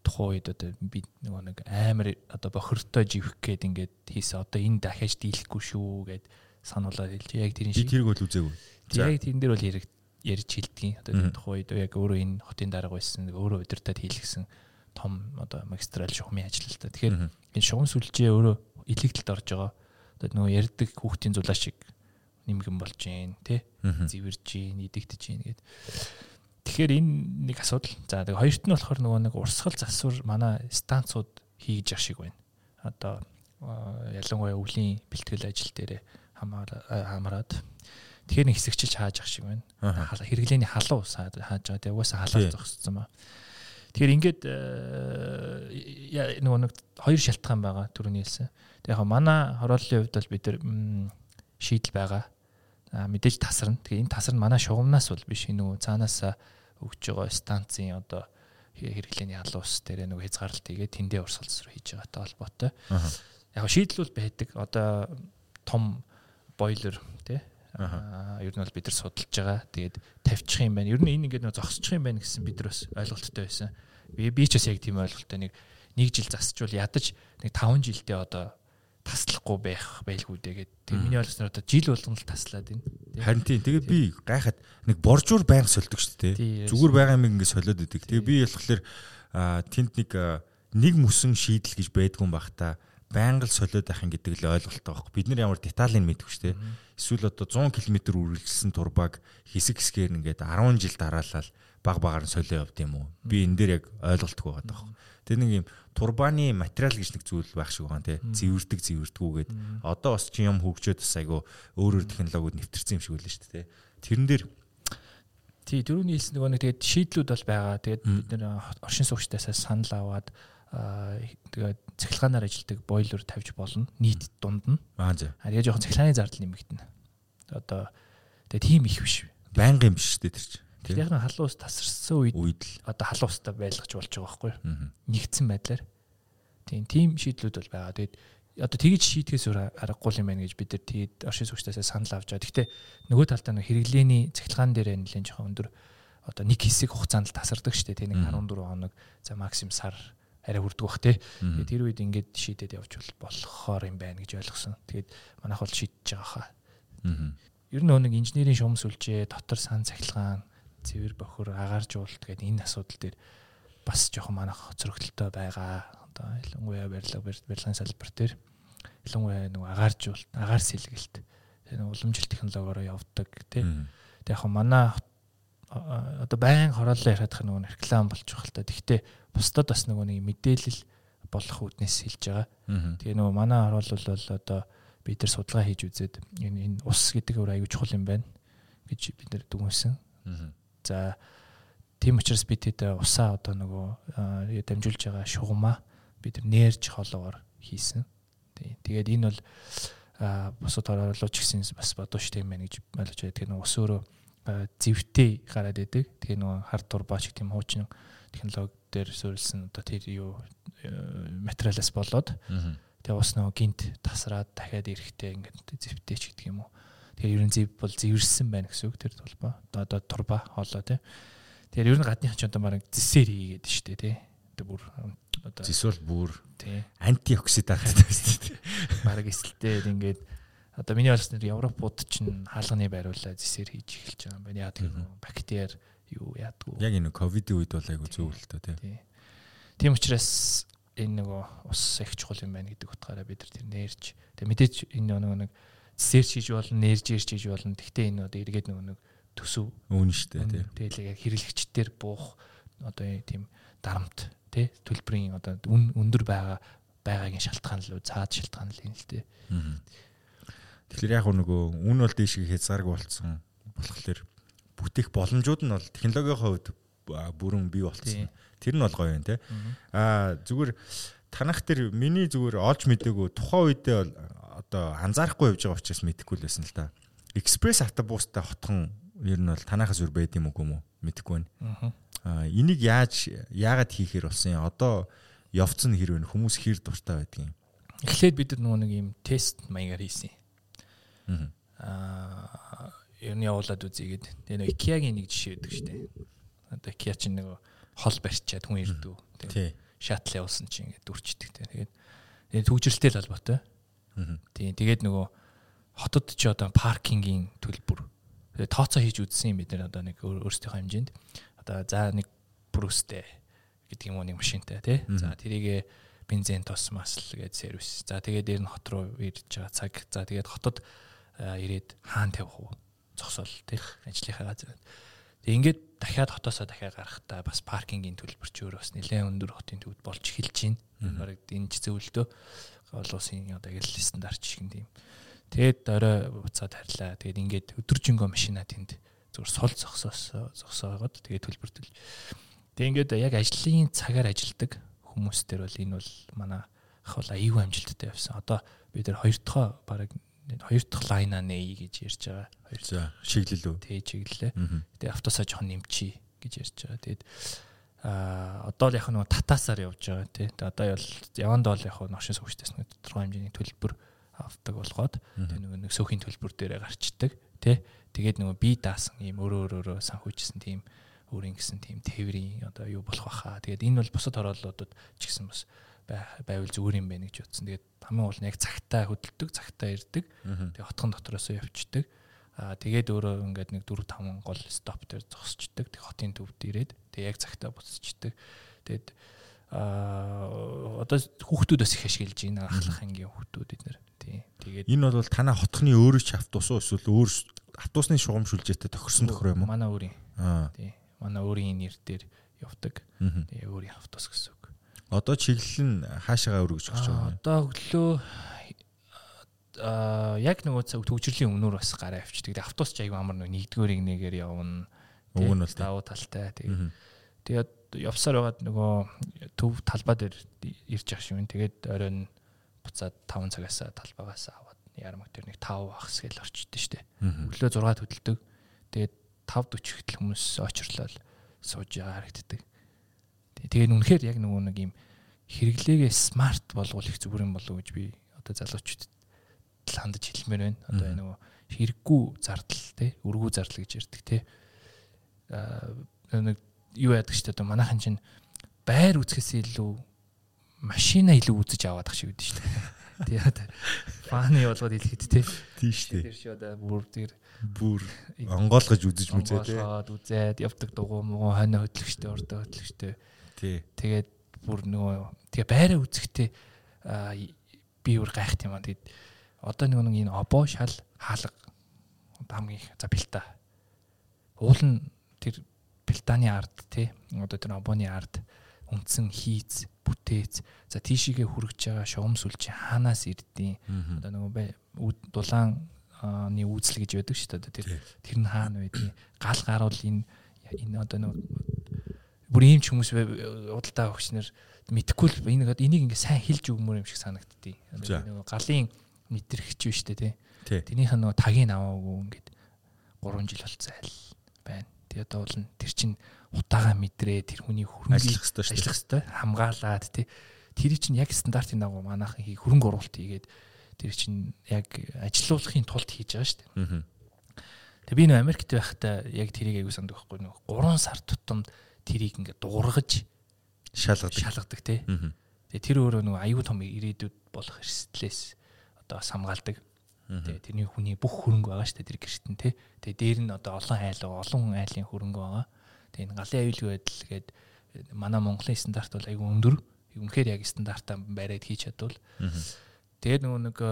Speaker 2: тухайн үед одоо би нөгөө нэг амар одоо бохиртой живэх гээд ингээд хийсэн одоо энэ дахиад дийлэхгүй шүү гэд сануулаад хэлж яг тэрийн
Speaker 1: шиг тэрийг бол үзээгүй
Speaker 2: яг тэрэн дээр бол яриг ярьж хилдгийн одоо тухайн үед яг өөрөө энэ хотын дарга байсан өөрөө удирдах хийлгсэн том одоо магистрал шугамын ажил л та тэгэхээр энэ шугам сүлжээ өөрөө илэгдэлд орж байгаа. Одоо нөгөө ярддаг хүүхдийн зулаа шиг нэмгэн болж гин тий зэвэрж гин идэгдэж гин гэд. Тэгэхээр энэ нэг асуудал. За тэгээ хоёрт нь болохоор нөгөө нэг урсгал засвар манай станцууд хийж явах шиг байна. Одоо ялангуяа өвлийн бэлтгэл ажил дээр хамаарад тэгэхээр нэг хэсэгчилж хааж ах шиг байна. Хэрэглээний халуун хааж байгаа. Тэгээ угаасаа халаар зогссон ба. Тэгэхээр ингээд нөгөө нэг хоёр шалтгаан байгаа түрүүний хэлсэн. Тэгээ яг манай хорооллын хувьд бол бид нар шийдэл байгаа. А мэдээж тасарна. Тэгээ энэ тасар нь манай шугамнаас бол биш нөгөө цаанаас өгж байгаа станцын одоо хэрэглээний алуус дээр нөгөө хязгаарлалт хийгээд тэндээ урсгалс руу хийж байгаатай холбоотой. Яг шийдэл бол байдаг. Одоо том бойлер тий Аа ер нь бол бид нар судалж байгаа. Тэгээд тавьчих юм байна. Ер нь энэ ингээд нөө зогсчих юм байна гэсэн бид нар бас ойлголттой байсан. Би би ч бас яг тийм ойлголттой нэг нэг жил засчвал ядаж нэг 5 жилдээ одоо таслахгүй байх байлгүй дээ гэдэг. Тэгээ миний ойлгосноор одоо жил болгон л таслаад байна.
Speaker 1: Харин тийм. Тэгээ би гайхаад нэг боржуур байнга сольдог шүү дээ. Зүгээр байгаа юм ингээд солиод идэг. Тэгээ би болохоор тэнд нэг нэг мөсөн шийдэл гэж байдгүй юм бах та байнга л солиод байх юм гэдэг л ойлголттой байхгүй. Бид нар ямар деталийг мэдгүй шүү дээ. Эсвэл одоо 100 км үргэлжилсэн турбаг хэсэг хэсгээр ингээд 10 жил дараалал баг багаар нь солио явд юм уу? Би энэ дээр яг ойлголтгүй байгаа байхгүй. Тэр нэг юм турбаны материал гэж нэг зүйл байх шиг байгаа нэ. Зэвэрдэг зэвэрдгүүгээд одоо бас чи юм хөгжөөд бас айгу өөрөөр технологиуд нэвтэрсэн юм шиг үлээ шүү дээ. Тэрэн дээр
Speaker 2: Тий, дөрөвний хэлсэн нөгөө нэг тэгээд шийдлүүд бол байгаа. Тэгээд бид нэр оршин суугчдаасаа санал аваад тэгээд цахилгаанаар ажилдаг бойлер тавьж болно. Нийт дунд нь.
Speaker 1: Аа за.
Speaker 2: Аа жоохон цахилгааны зардал нэмэгдэнэ. Одоо тэгээд тийм их биш.
Speaker 1: Байнга юм биш шүү дээ тэр чинь.
Speaker 2: Тэр яг нь халуус тасарсан үед
Speaker 1: үед л
Speaker 2: одоо халуустай байлгаж болж байгаа байхгүй юу? Нэгдсэн байдлаар. Тийм тийм шийдлүүд бол байгаа. Тэгээд одоо тэгж шийтгэс өөр аргагүй юм байна гэж бид нар тэгээд оршин суугчдаас санал авч байгаа. Гэхдээ нөгөө талдаа нэг хэрэглээний цахилгаан дээр нэлээд жоохон өндөр одоо нэг хэсэг хугацаанд л тасардаг шүү дээ. Тэ нэг 14 хоног за максим сар арай хүрдэг бах тий. Тэгээд тэр үед ингээд шийдээд явж болохоор юм байна гэж ойлгосон. Тэгээд манайх бол шийдэж байгаа хаа. Ер нь нэг инженерийн шугам сүлжээ, дотор сан цахилгаан цэвэр бохор агааржуулалт гэдэг энэ асуудал дээр бас жоохон манайх зөрөгдөлтөй байгаа. Одоо ялангуяа барилга барилгын салбар дээр ялангуяа нэг агааржуулалт, агаар сэлгэлт тэр нэг уламжлалт технологиороо явдаг тий. Тэг яг манай одоо байн хорооллоо ярих нэг реклам болчих л та. Тэгтээ бусдад бас нөгөө нэг мэдээлэл болох үднэс хэлж байгаа. Тэгээ нөгөө манай хороол бол одоо бид нар судалгаа хийж үзээд энэ энэ ус гэдэг өөр аюу чухал юм байна гэж бид нар дүгнсэн. За тийм учраас бид тэд усаа одоо нөгөө дамжуулж байгаа шугамаа бид нэрж холоогоор хийсэн. Тэгээд энэ бол бусад хороолоо ч гэсэн бас бодож тийм байна гэж ойлгож байна. Тэгэхээр нөгөө ус өөрөө зэвтэй гараад идэг. Тэгээ нөгөө хард турбаа шиг тийм хуучин технологи дээр суурилсан одоо тэр юу материалаас болоод тэгээ ус нөгөө гинт тасраад дахиад эрэхтэй ингээд зэвтэй ч гэдэг юм уу. Тэгэхээр ерөн зэв бол зэвэрсэн байна гэсэн үг тэр тулба. Одоо турба хоолоо тий. Тэгэхээр ер нь гадны хачаантай бараг зэсээр хийгээд штэ тий. Одоо бүр
Speaker 1: одоо зэс бол бүр тий. Антиоксидант шүү дээ.
Speaker 2: Бараг эсэлтэй ингээд одоо миний ойлгосноор Европууд чинь хаалганы байруулаа зэсээр хийж эхэлж байгаа юм байна. Яа тэгэхээр бактери юу яадгүй.
Speaker 1: Яг энэ ковидын үед бол айгу зөв л тоо тий.
Speaker 2: Тийм учраас энэ нөгөө ус их чухал юм байна гэдэг утгаараа бид нар тэр нэрж. Тэгээ мэдээж энэ нөгөө нэг сэрч хийж болно, нэрж ирж хийж болно. Гэхдээ энэ одоо эргээд нөгөө нэг төсөв
Speaker 1: үн штэ тий.
Speaker 2: Тэгэл яг хэрэглэгчдэр буух одоо тийм дарамт тий төлбөрийн одоо өндөр байгаа байгаагийн шалтгаан л цаад шалтгаан л юм л тий.
Speaker 1: Тэгэхээр яг нөгөө үн бол дээшээ хязгаарг болцсон болохоор бүтээх боломжууд нь бол технологийн хувьд бүрэн бий болцсон. Тэр нь бол гоё юм тий. Аа зүгээр танах тэр миний зүгээр олж мдэггүй тухайн үедээ бол одоо анзаарахгүй явж байгаа учраас мэдэхгүй л байсан л да. Экспресс автобустай хотхон ер нь бол танахаас үр байд юм уу мэдэхгүй байна. Аа энийг яаж яагаад хийхээр болсон юм? Одоо явцсан хэрвээ хүмүүс хэр дуртай байдгийг.
Speaker 2: эхлээд бид нөгөө нэг юм тест маягаар хийсэн.
Speaker 1: Аа.
Speaker 2: Ер нь явуулаад үзье гээд. Тэгээ нөгөө IKEA-гийн нэг жишээ өгдөг дээ. Одоо IKEA чинь нөгөө хол барьчаад хүн ирдүү.
Speaker 1: Тий.
Speaker 2: Шатл явуулсан чинь ингээд дүрчдэг те. Тэгээд тэгээд төвжирэлтэй л холбоотой.
Speaker 1: Аа.
Speaker 2: Тийм тэгээд нөгөө хотод ч одоо паркингийн төлбөр тэгээд тооцоо хийж үзсэн юм бид нэр одоо нэг өөр- өөрсдийнхөө хэмжээнд одоо за нэг брүстэй гэдэг юм уу нэг машинтай тий. За тэрийгэ бензин тос масл гэдэг сервис. За тэгээд дээр нь хот руу ирж байгаа цаг. За тэгээд хотод ирээд хаана тавих уу? Зогсоол тий ажлынхаа газар. Тэг ингээд дахиад хотоосоо дахиад гарахтаа бас паркингийн төлбөр ч өөр бас нэлээд өндөр хотын төвд болж эхэлж байна. Бараг энэ ч зөвлөдөө гол улсын одоо гэл стандарт шиг юм. Тэгээд орой буцаад харьлаа. Тэгээд ингээд өдөржингөө машина тэнд зүгээр сул зогсоос зогсоогоод тэгээд төлбөр төлж. Тэгээд ингээд яг ажлын цагаар ажилдаг хүмүүс төр бол энэ бол манай бол аюу амжилттай явсан. Одоо бид нэр хоёр дахь бараг хоёр дахь лайна нээ гэж ярьж байгаа. Хоёр
Speaker 1: За шиглэл үү?
Speaker 2: Тэ чиглэлээ. Тэгээ автосаа жоохон нэмчи гэж ярьж байгаа. Тэгээд аа одоо л яг нэг татаасаар явж байгаа тий. Тэгээ одоо бол яванд бол яг ношин суугчдаас нэг тодорхой хэмжээний төлбөр авдаг болгоод тэгээ нөгөө нэг сөөхийн төлбөр дээрээ гарчдаг тий. Тэгээд нөгөө би даасан ийм өөрөө өөрөө санхүүжсэн тийм өөрийн гэсэн тийм тээврийн одоо юу болох баха. Тэгээд энэ бол бусад хорооллуудад ч гэсэн бас байвал зүгээр юм байна гэж утсан. Тэгээд хамгийн гол нь яг цагтаа хөдөлдөг, цагтаа ирдэг. Тэгээ хотхон дотроос явчихдаг. Аа тэгээд өөрөө ингээд нэг 4 5 гол стоп дээр зогсчдаг. Тэг хотын төвд ирээд тэг яг цагтаа буцчихдаг. Тэгээд аа одоо хүүхдүүд бас их ашиглаж байна. Ахлах ангийн хүүхдүүд эднэр. Тий. Тэгээд
Speaker 1: Энэ бол танаа хотхны өөрөө ч автобус уу эсвэл өөр автобусны шугам шүлжээтэй тохирсон тохироо юм уу?
Speaker 2: Манай өөрийн.
Speaker 1: Аа.
Speaker 2: Тий. Манай өөрийн нэр дээр явдаг. Тэгээ өөрийн автобус гэсэн.
Speaker 1: Одоо чиглэл нь хаашаагаа өргөж өгч байгаа
Speaker 2: Аа,
Speaker 1: юм.
Speaker 2: Одоо өглөө аа яг нөгөө цаг төвчрлийн өмнөр бас гараа авчдаг. Тэгээ автобус ч аягүй амар нэг нэгдүгээрийг нэгээр явна.
Speaker 1: Уг нь бол
Speaker 2: давуу талтай. Тэгээ тэгээд явсаар байгаад нөгөө төв талбай дээр ирж явах шиг юм. Тэгээд оройн буцаад 5 цагаас талбайгаас аваад ярамг дээр нэг 5 ахс гэл орчдөг штэ.
Speaker 1: Мгм.
Speaker 2: Өглөө 6 хөдөлдөг. Тэгээд 5:40 хэтэл хүмүүс очрлол сууж байгаа харагддаг. Тэ- Тэгээд үнэхээр яг нөгөө нэг юм хэрэглээгээ смарт болгох их зүгээр юм болов гэж би одоо залуучуудад хандаж хэлмээр байна. Одоо
Speaker 1: Мгм.
Speaker 2: нөгөө хэрэггүй зардал те өргүү зардал гэж ярьдаг те. Аа нэг юу яадаг ч одоо манайхан чинь байр үзэхээс илүү машина илүү үзэж аваад ах шиг байдаг шүү дээ. Тэгээд фаны болгоод хэлэхэд те.
Speaker 1: Тийш
Speaker 2: Тэр
Speaker 1: тий.
Speaker 2: шиг одоо бүр тэр
Speaker 1: Бүр онгоолгож үзэж мүзээ тий.
Speaker 2: онгоолгоод үзээд явдаг дугуй муу хойно хөдлөгчтэй урдаа хөдлөгчтэй. Тэгээд бүр нөгөө тэгээ байраа үзэхдээ би бүр гайхт юм аа. Тэгээд одоо нөгөө нэг энэ обо шал хаалга. Хамгийн их за бэлта уул нь тэр бэлтааны ард тий. Одоо тэр обоны ард үндсэн хийц бүтээц. За тийшээгээ хүрэж байгаа шугам сүлжээ хаанаас ирдیں۔ Одоо нөгөө дулааны үүсэл гэж байдаг шүү дээ. Тэр тэр нь хаана байдгийг? Гал гаруул энэ энэ одоо нөгөө бүр ийм ч хүмүүс удалдаа өгчнэр мэдхгүй л энэ энийг ингээ сайн хэлж өгмөр юм шиг. Одоо нөгөө галын мэдрэгч биш үү те. Нь нөгөө тагийг аваагүй ингээд 3 жил болцсон айл байна. Тэгээ одоо бол нь тэр чин утаагаа мэдрээ тэр хүний хөрөнгө
Speaker 1: Ажиллах хэрэгтэй
Speaker 2: хамгаалаад тий тэр чинь яг стандартын дагуу манайхан хий хөрөнгө оруулалт хийгээд тэр чинь яг ажилуулахын тулд хийж байгаа шүү дээ. Тэгээ би нөө Америкт байхдаа яг тэрийг аягүй санд байхгүй нөө 3 сар тутамд тэрийг ингээд дуургаж
Speaker 1: Шалгадаг.
Speaker 2: шалгадаг тий. Тэгээ тэр өөрөө нөгөө аюу тум ирээдүйд болох эрсдлээс одоо хамгаалдаг.
Speaker 1: Мгм.
Speaker 2: Тэгээ тэрний хүний бүх хөрөнгө байгаа шүү дээ тэр гэртэн тий. Тэгээ дээр нь одоо олон айл олон айлын хөрөнгө байгаа. Тэгээ энэ галын аюулгүй байдал гээд манай Монголын стандарт бол аюу өндөр. Үнэхээр яг стандартаа бариад хийж чадвал тэгээд нөгөө нэг э,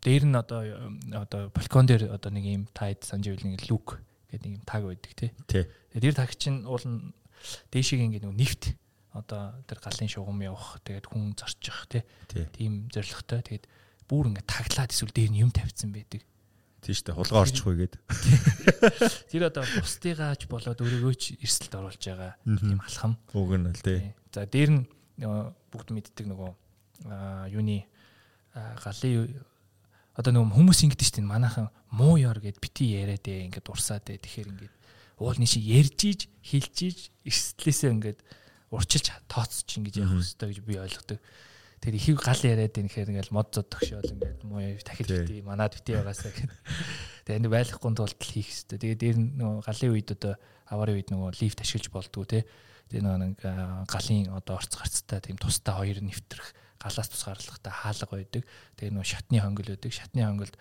Speaker 2: дээр нь одоо э, одоо балкон дээр одоо нэг юм тайд нэг люк гэдэг юм таг байдаг тий. Тэгээд тэр таг чинь уул нь дээшийг ингээд нөгөө нефт одоо тэр галын шугам явах тэгээд хүн зорчих тий.
Speaker 1: Тий.
Speaker 2: тийм зоригтой. Тэгээд бүр ингээд таглаад эсвэл дээр нь юм тавьсан байдаг.
Speaker 1: Тийш дээ. Хулгай орчихгүй гээд.
Speaker 2: Тэр одоо бусдыгаач болоод өөрийгөө ч эрсдэлд оруулж байгаа тийм алхам.
Speaker 1: Уг нь л тий.
Speaker 2: За дээр нь нөгөө бүгд мэддэг нөгөө юуны галын одоо нөгөө хүмүүс ингэдэж штеп манайхан муу ёр гэд бити яриад ээ ингээд урсаад ээ тэгэхээр ингээд уул нэг шиг ярьж ийж хэлж ийж эрсдлээсээ ингээд урчилж тооцч ингэж явах хэрэгтэй гэж би ойлгодог. Тэр ихийг гал яриад байна гэхээр ингээл мод зод тогшоол ингээд муу дахиж битээ манад битээ байгаасаа гэх. Тэгээ энэ байлахгүй тулд хийх хэрэгтэй. Тэгээ дээр нөгөө галын үед одоо аварын үед нөгөө лифт ашиглаж болдгоо те. Тэгээ нөгөө галын одоо орц гарцтай тийм тустай хоёр нэвтрэх галаас тусгаарлахтай хаалга байдаг. Тэгээ нөгөө шатны хонгол байдаг. Шатны хонголд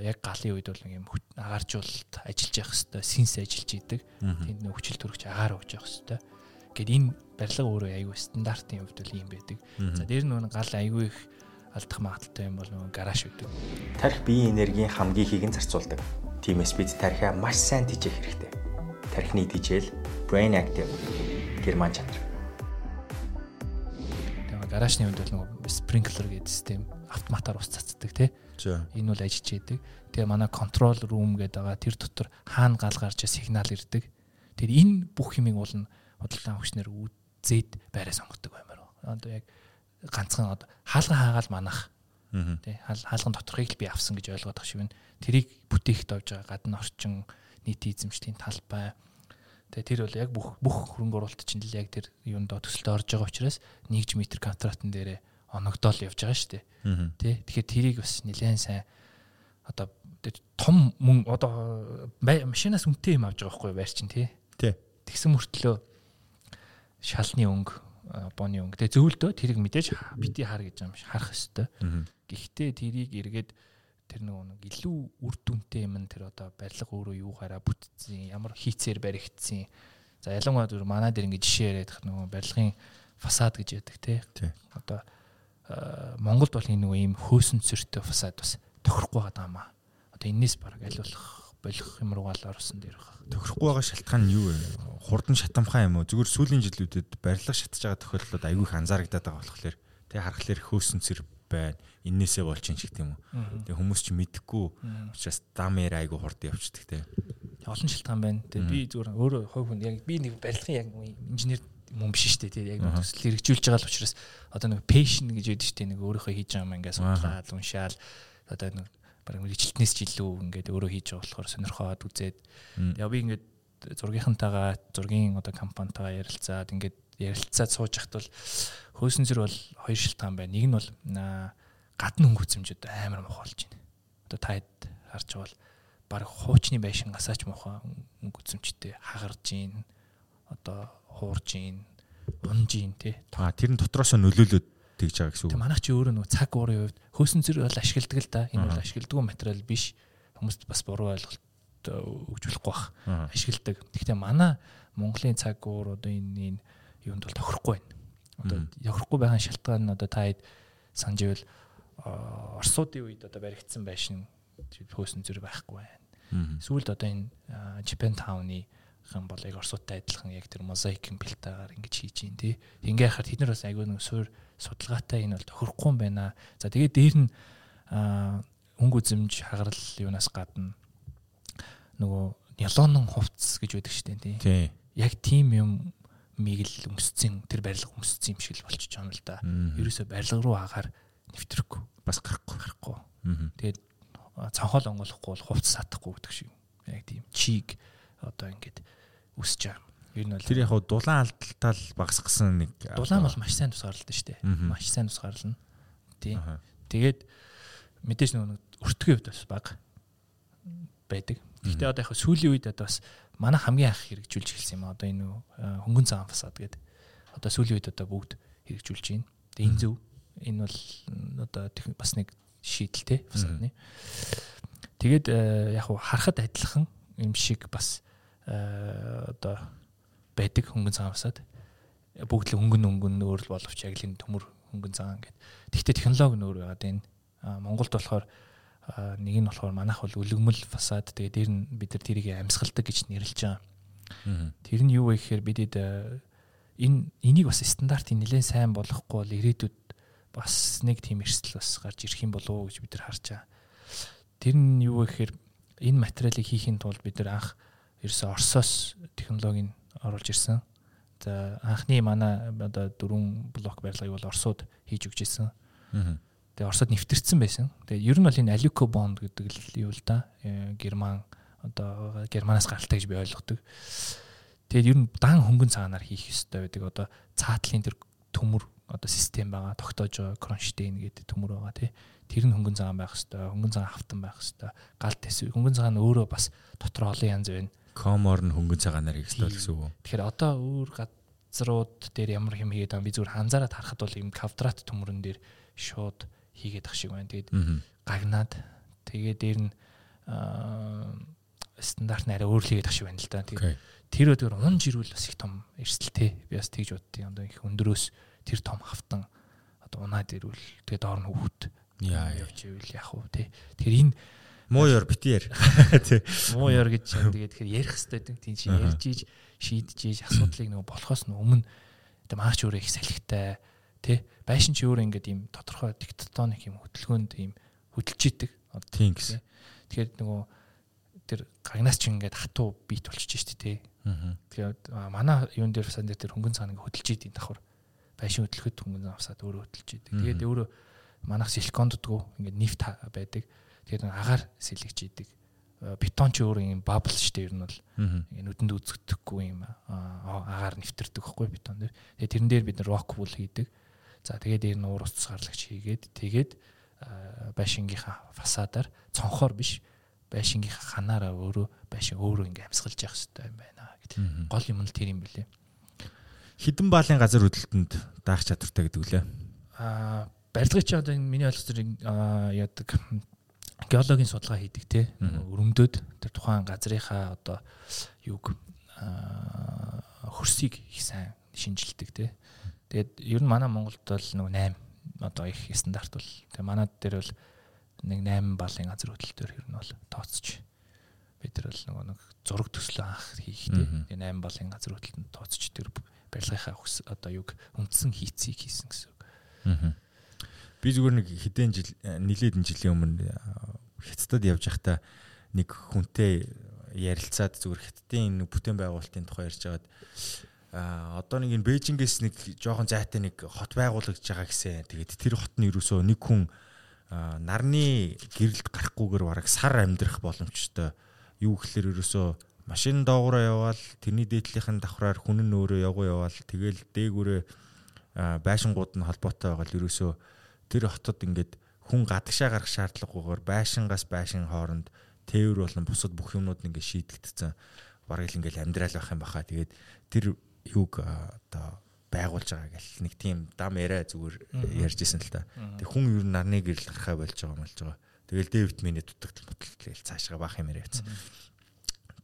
Speaker 2: яг галын үед бол нэг юм агааржуулалт ажиллаж явах хэвээр синс ажиллаж идэг. Тэнд нөх хүчил төрөгч агаар өгч явах хэвээр. Гэт энэ барилга өөрөө аюу стандартын хувьд бол ийм байдаг. За дээр нь гал аюу их алдах магадaltaй юм бол нөгөө гараж үүдэг.
Speaker 1: Тарих биеийн энергийн хамгийн ихийг нь зарцуулдаг. Тиймээс бид тарихаа маш сайн тижээх хэрэгтэй. Тарихны тижэл brain active герман чанар.
Speaker 2: Гаражны хувьд бол нөгөө sprinkler гэдэг систем автоматар ус цацдаг тий Энэ бол ажиллаж идэг. Тэгээ манай control room гэдэг байгаа тэр дотор хаана гал гарч сигнал ирдэг. Тэр энэ бүх юмыг уул нь худалдан авахчнэр үзээд байраа сонгодог баймаар. Одоо яг ганцхан одоо хаалган хаагаал манах. Тэ хаалган доторхыг л би авсан гэж ойлгоод байгаа шиг байна. Тэрийг бүтээхд овж байгаа гадна орчин нийт эзэмшлийн талбай. Тэгээ тэр бол яг бүх бүх хөрөнгө оруулалт чинь л яг тэр юунд төсөлтөд орж байгаа учраас 1 метр квадратн дээрээ оногдоол явж байгаа шүү дээ. Тэ. Тэгэхээр тэрийг бас нэлээд сайн одоо том мөн одоо машинаас үнэтэй юм авч байгаа байхгүй байр чинь тий.
Speaker 1: Тий.
Speaker 2: Тэгсэн мөртлөө шалны өнгө боны өнгө. Тэгээ зөвлөдөө тэрийг мэдээж бити хар гэж юм харах хэвээр. Гэхдээ тэрийг эргээд тэр нөгөө нэг илүү үр дүнтэй юм тэр одоо барилга өөрөө юугаараа бүтцэн ямар хийцээр баригдсан. За ялангуяа зүр манай дээр ингэ жишээ яриад нөгөө барилгын фасад гэж яддаг тий. Одоо Монголд бол энэ нэг ийм хөөсөн цэртэй фасад бас тохирохгүй байгаа юм аа. Одоо энэс баг аль болох юм руугаа л орсон дээр баг.
Speaker 1: Тохирохгүй байгаа шалтгаан нь юу вэ? Хурдан шатамхай юм уу? Зүгээр сүүлийн жилүүдэд барилга шатж байгаа тохиолдлууд айгүй их анзаарагдаад байгаа болохоор тэгээ харахаар хөөсөн цэр байна. Иннээсээ болж ин ч гэдэг юм уу. Тэгээ хүмүүс ч мэдэхгүй учраас дамээр айгүй хурд явчихдаг те.
Speaker 2: Олон шалтгаан байна. Тэгээ би зүгээр өөрөө хувь хүн яг би нэг барилгын яг инженер мөн биш шүү дээ тий яг төсөл хэрэгжүүлж байгаа л учраас одоо нэг passion гэж яддаг шүү дээ нэг өөрийнхөө хийж байгаа юм ингээд судлаад уншаал. Одоо нэг бараг мэдлэлтнээс ч илүү ингээд өөрөө хийж байгаа болохоор сонирхоод үзээд. Яа би ингээд зургийнхантайгаа зургийн одоо компанитайгаа ярилцаад ингээд ярилцаад сууж хахт бол хөөсөн зэр бол хоёр шилтгаан байна. Нэг нь бол гадны хөнгө үзэмжүүд амар муухай болж байна. Одоо таад харж байгаа бол баг хуучны байшин гасаач муухай хөнгө үзэмжтэй хагарж гин одоо хуурж ийн, унж ийн тий.
Speaker 1: А тэр нь дотроосоо нөлөөлөд тэгж байгаа гэсэн үг.
Speaker 2: Манайх чи өөрөө нөгөө цаг уурын хувьд хөөсөн зэрэг бол ашигладаг л да. Энэ бол ашигладаг материал биш. Хүмүүст бас буруу ойлголт өгж болохгүй бах. Ашигладаг. Гэхдээ манай Монголын цаг уур одоо энэ энэ юунд бол тохирохгүй байна. Одоо тохирохгүй байгаа шалтгаан нь одоо та хэд санаж ивэл Оросуудын үед одоо баригдсан байшин хөөсөн зэрэг байхгүй байна. Сүүлд одоо энэ Japan Town-ы хан бол яг орсуудтай адилхан яг тэр мозаикын бэлтаагаар ингэж хийж ийн тий. Ингээ хахад тэд нар бас айгүй нэг суур судалгаатай энэ бол тохирохгүй юм байна. За тэгээд дээр нь өнгө үзэмж хагарал юунаас гадна нөгөө нялонон хувцс гэж байдаг шүү дээ
Speaker 1: тий.
Speaker 2: Яг тийм юм миг л өмсцэн тэр барилга өмсцэн юм шиг л болчихж байгаа юм л да. Ерөөсө барилга руу агаар нэвтрэхгүй бас гарахгүй гарахгүй. Тэгээд цанхол онгойлохгүй бол хувцс сатахгүй гэдэг шиг. Яг тийм чиг одоо ингээд үсэж байгаа.
Speaker 1: Ер нь бол тэр яг дулаан алдалтаа л багасгасан нэг
Speaker 2: дулаан бол маш сайн тусгаарлалт шүү дээ. Маш сайн тусгаарлана. Тийм. Тэгээд мэдээж нэг өртгөө хувьд бас баг байдаг. Гэхдээ одоо яг сүүлийн үед одоо бас манай хамгийн анх хэрэгжүүлж эхэлсэн юм. Одоо энэ хөнгөн цагаан фасад гэдэг. Одоо сүүлийн үед одоо бүгд хэрэгжүүлж байна. Тэгээ энэ зөв. Энэ бол одоо бас нэг шийдэлтэй фасадны. Тэгээд яг харахад адилхан юм шиг бас Э, одоо байдаг хөнгөн цагаан усаад бүгд л хөнгөн өнгөн өөр л боловч яг л энэ төмөр хөнгөн цагаан гэдэг. Тэгвэл технологи нь өөр байгаад энэ Монголд болохоор нэг нь болохоор манайх бол өлгмөл фасад тэгээ дээр нь бид нар тэрийг амьсгалдаг гэж нэрлэж байгаа. Тэр нь юу вэ гэхээр бидэд энэ энийг бас стандартын нэлээд сайн болгохгүй бол ирээдүйд бас нэг тийм эрсдэл бас гарч ирэх юм болов уу гэж бид нар харж байгаа. Тэр нь юу вэ гэхээр энэ материалыг хийхин тулд бид нар анх ерөөсө Оросоос технологиг оруулж ирсэн. За анхны манай одоо дөрвөн блок барилгыг бол Оросууд хийж өгч ирсэн. Тэгээ Оросод нэвтэрсэн байсан. Тэгээ ер нь бол энэ Aluco bond гэдэг л юу л да. Э, Герман одоо Германаас гаралтай гэж би ойлгодог. Тэгээд ер нь дан хөнгөн цаанаар хийх ёстой байдаг. Одоо цаатлын тэр төмөр одоо систем байгаа тогтоож байгаа кронштейн гэдэг төмөр байгаа тий. Тэр нь хөнгөн цагаан байх хэвээр хөнгөн цагаан хавтан байх хэвээр гал тэсв хөнгөн цагаан өөрөө бас дотор олон янз байна
Speaker 1: комор нь хөнгөн цагаанаар хийгслээ гэсэн үг
Speaker 2: тэгэхээр одоо өөр газрууд дээр ямар хэм хийгээд байгаа би зүгээр анзаараад харахад бол юм квадрат төмөрөн дээр шууд хийгээд ах шиг байна. Тэгээд гагнаад тэгээд дээр нь стандарт нь арай өөр л хийгээд ах шиг байна л да. Тэгээд тэр өдөр унж ирвэл бас их том эрсдэлтэй би бас тэгж боддیں۔ Одоо их өндөрөөс тэр том хавтан одоо унаад ирвэл тэгээ доор нь хүүхд
Speaker 1: яа
Speaker 2: явж ивэл яах вэ тий. Тэгэхээр энэ
Speaker 1: муу ёр битээр
Speaker 2: тий. Муу ёр гэж тэгээд тэгэхээр ярих хэрэгтэй гэдэг тийм чи ярьж ийж шийдэж ийж асуудлыг нөгөө болохоос нь өмнө одоо маач өөрөө их салхитай тий. Байшин чи өөрөө ингээд ийм тодорхой тектоник юм хөдөлгөөнд ийм хөдөлж идэг.
Speaker 1: Тийм гэсэн.
Speaker 2: Тэгэхээр нөгөө тэр гагнаас ч ингээд хатуу бит болчихж штэ тий. Тэгээд манай юун дээр сан дээр тэр хөнгөн цаана ингээд хөдөлж идэв давхар байшин хөдлөхөд хөнгөн авсаад өөрөө хөдөлж идэг. Тэгээд өөрөө манах силикон дутгуу ингээд нефт байдаг. Тэгээд агаар сэлгэж идэг. Бетон ч өөр юм бабл штэ ер нь бол нүдэнд үзэгдэхгүй юм агаар нэвтэрдэг байхгүй бетон дээр. Тэгээд тэрэн дээр бид рок вул хийдэг. За тэгээд дээр нь уур ус гарлагч хийгээд тэгээд байшингийнхаа фасадаар цонхоор биш байшингийнхаа ханаараа өөрөө байшин өөрөө ингээ амьсгалж явах хэрэгтэй юм байна гэдэг. Гол юм нь тэр юм билээ.
Speaker 1: Хідэн баалын газар хөдлөлтөнд даах чадвартай гэдэг үлээ.
Speaker 2: Аа барилгын чи одоо миний ойлгосоор яадаг геологийн судалгаа хийдэг те. Өрөмдөд тэр тухайн газрынхаа одоо юг хөрсийг их сайн шинжилдэг те. Тэгээд ер нь манай Монголд бол нэг 8 одоо их стандарт бол тэгээ манай дээр бол нэг 8 балын газар хөдлөлтөөр ер нь бол тооцож бид нар бол нөгөө нэг зураг төслөө анх хийхдээ тэгээ 8 балын газар хөдлөлтөнд тооцож тэр барилгынхаа одоо юг үндсэн хийцийг хийсэн гэсэн үг.
Speaker 1: Би зүгээр нэг хэдэн жил нилээдэн жилийн өмнө хятадд явж байхдаа нэг хүнтэй ярилцаад зүгээр хятадын бүтээн байгуулалтын тухай ярьж байгаад а одоо нэг энэ Бээжингээс нэг жоохон зайтай нэг хот байгуулагдж байгаа гэсэн. Тэгээд тэр хот нь ерөөсөө нэг хүн нарны гэрэлд гарахгүйгээр бараг сар амьдрах боломжтой. Юу гэхэлэр ерөөсөө машин доогоороо яваал тэрний дээдлийнхэн давхраар хүн нь өөрөө явгоо яваал. Тэгэл дээгүүрээ байшингууд нь холбоотой байгаа л ерөөсөө тэр хотод ингээд хүн гадагшаа гарах шаардлагагүйгээр байшингаас байшин хооронд тээвэр болон бусад бүх юмнууд ингээд шийдэгдсэн бараг л ингээд амьдрал байх юм баха. Тэгээд тэр юг одоо байгуулж байгаа гэл нэг тийм дам яриа зүгээр ярьж исэн л та. Тэг хүн ер нь нарны гэрэл гарахаа болж байгаа мэлж байгаа. Тэгэл Дэвид миний дутагдал мутал цаашгаа баах юм яриа явцсан.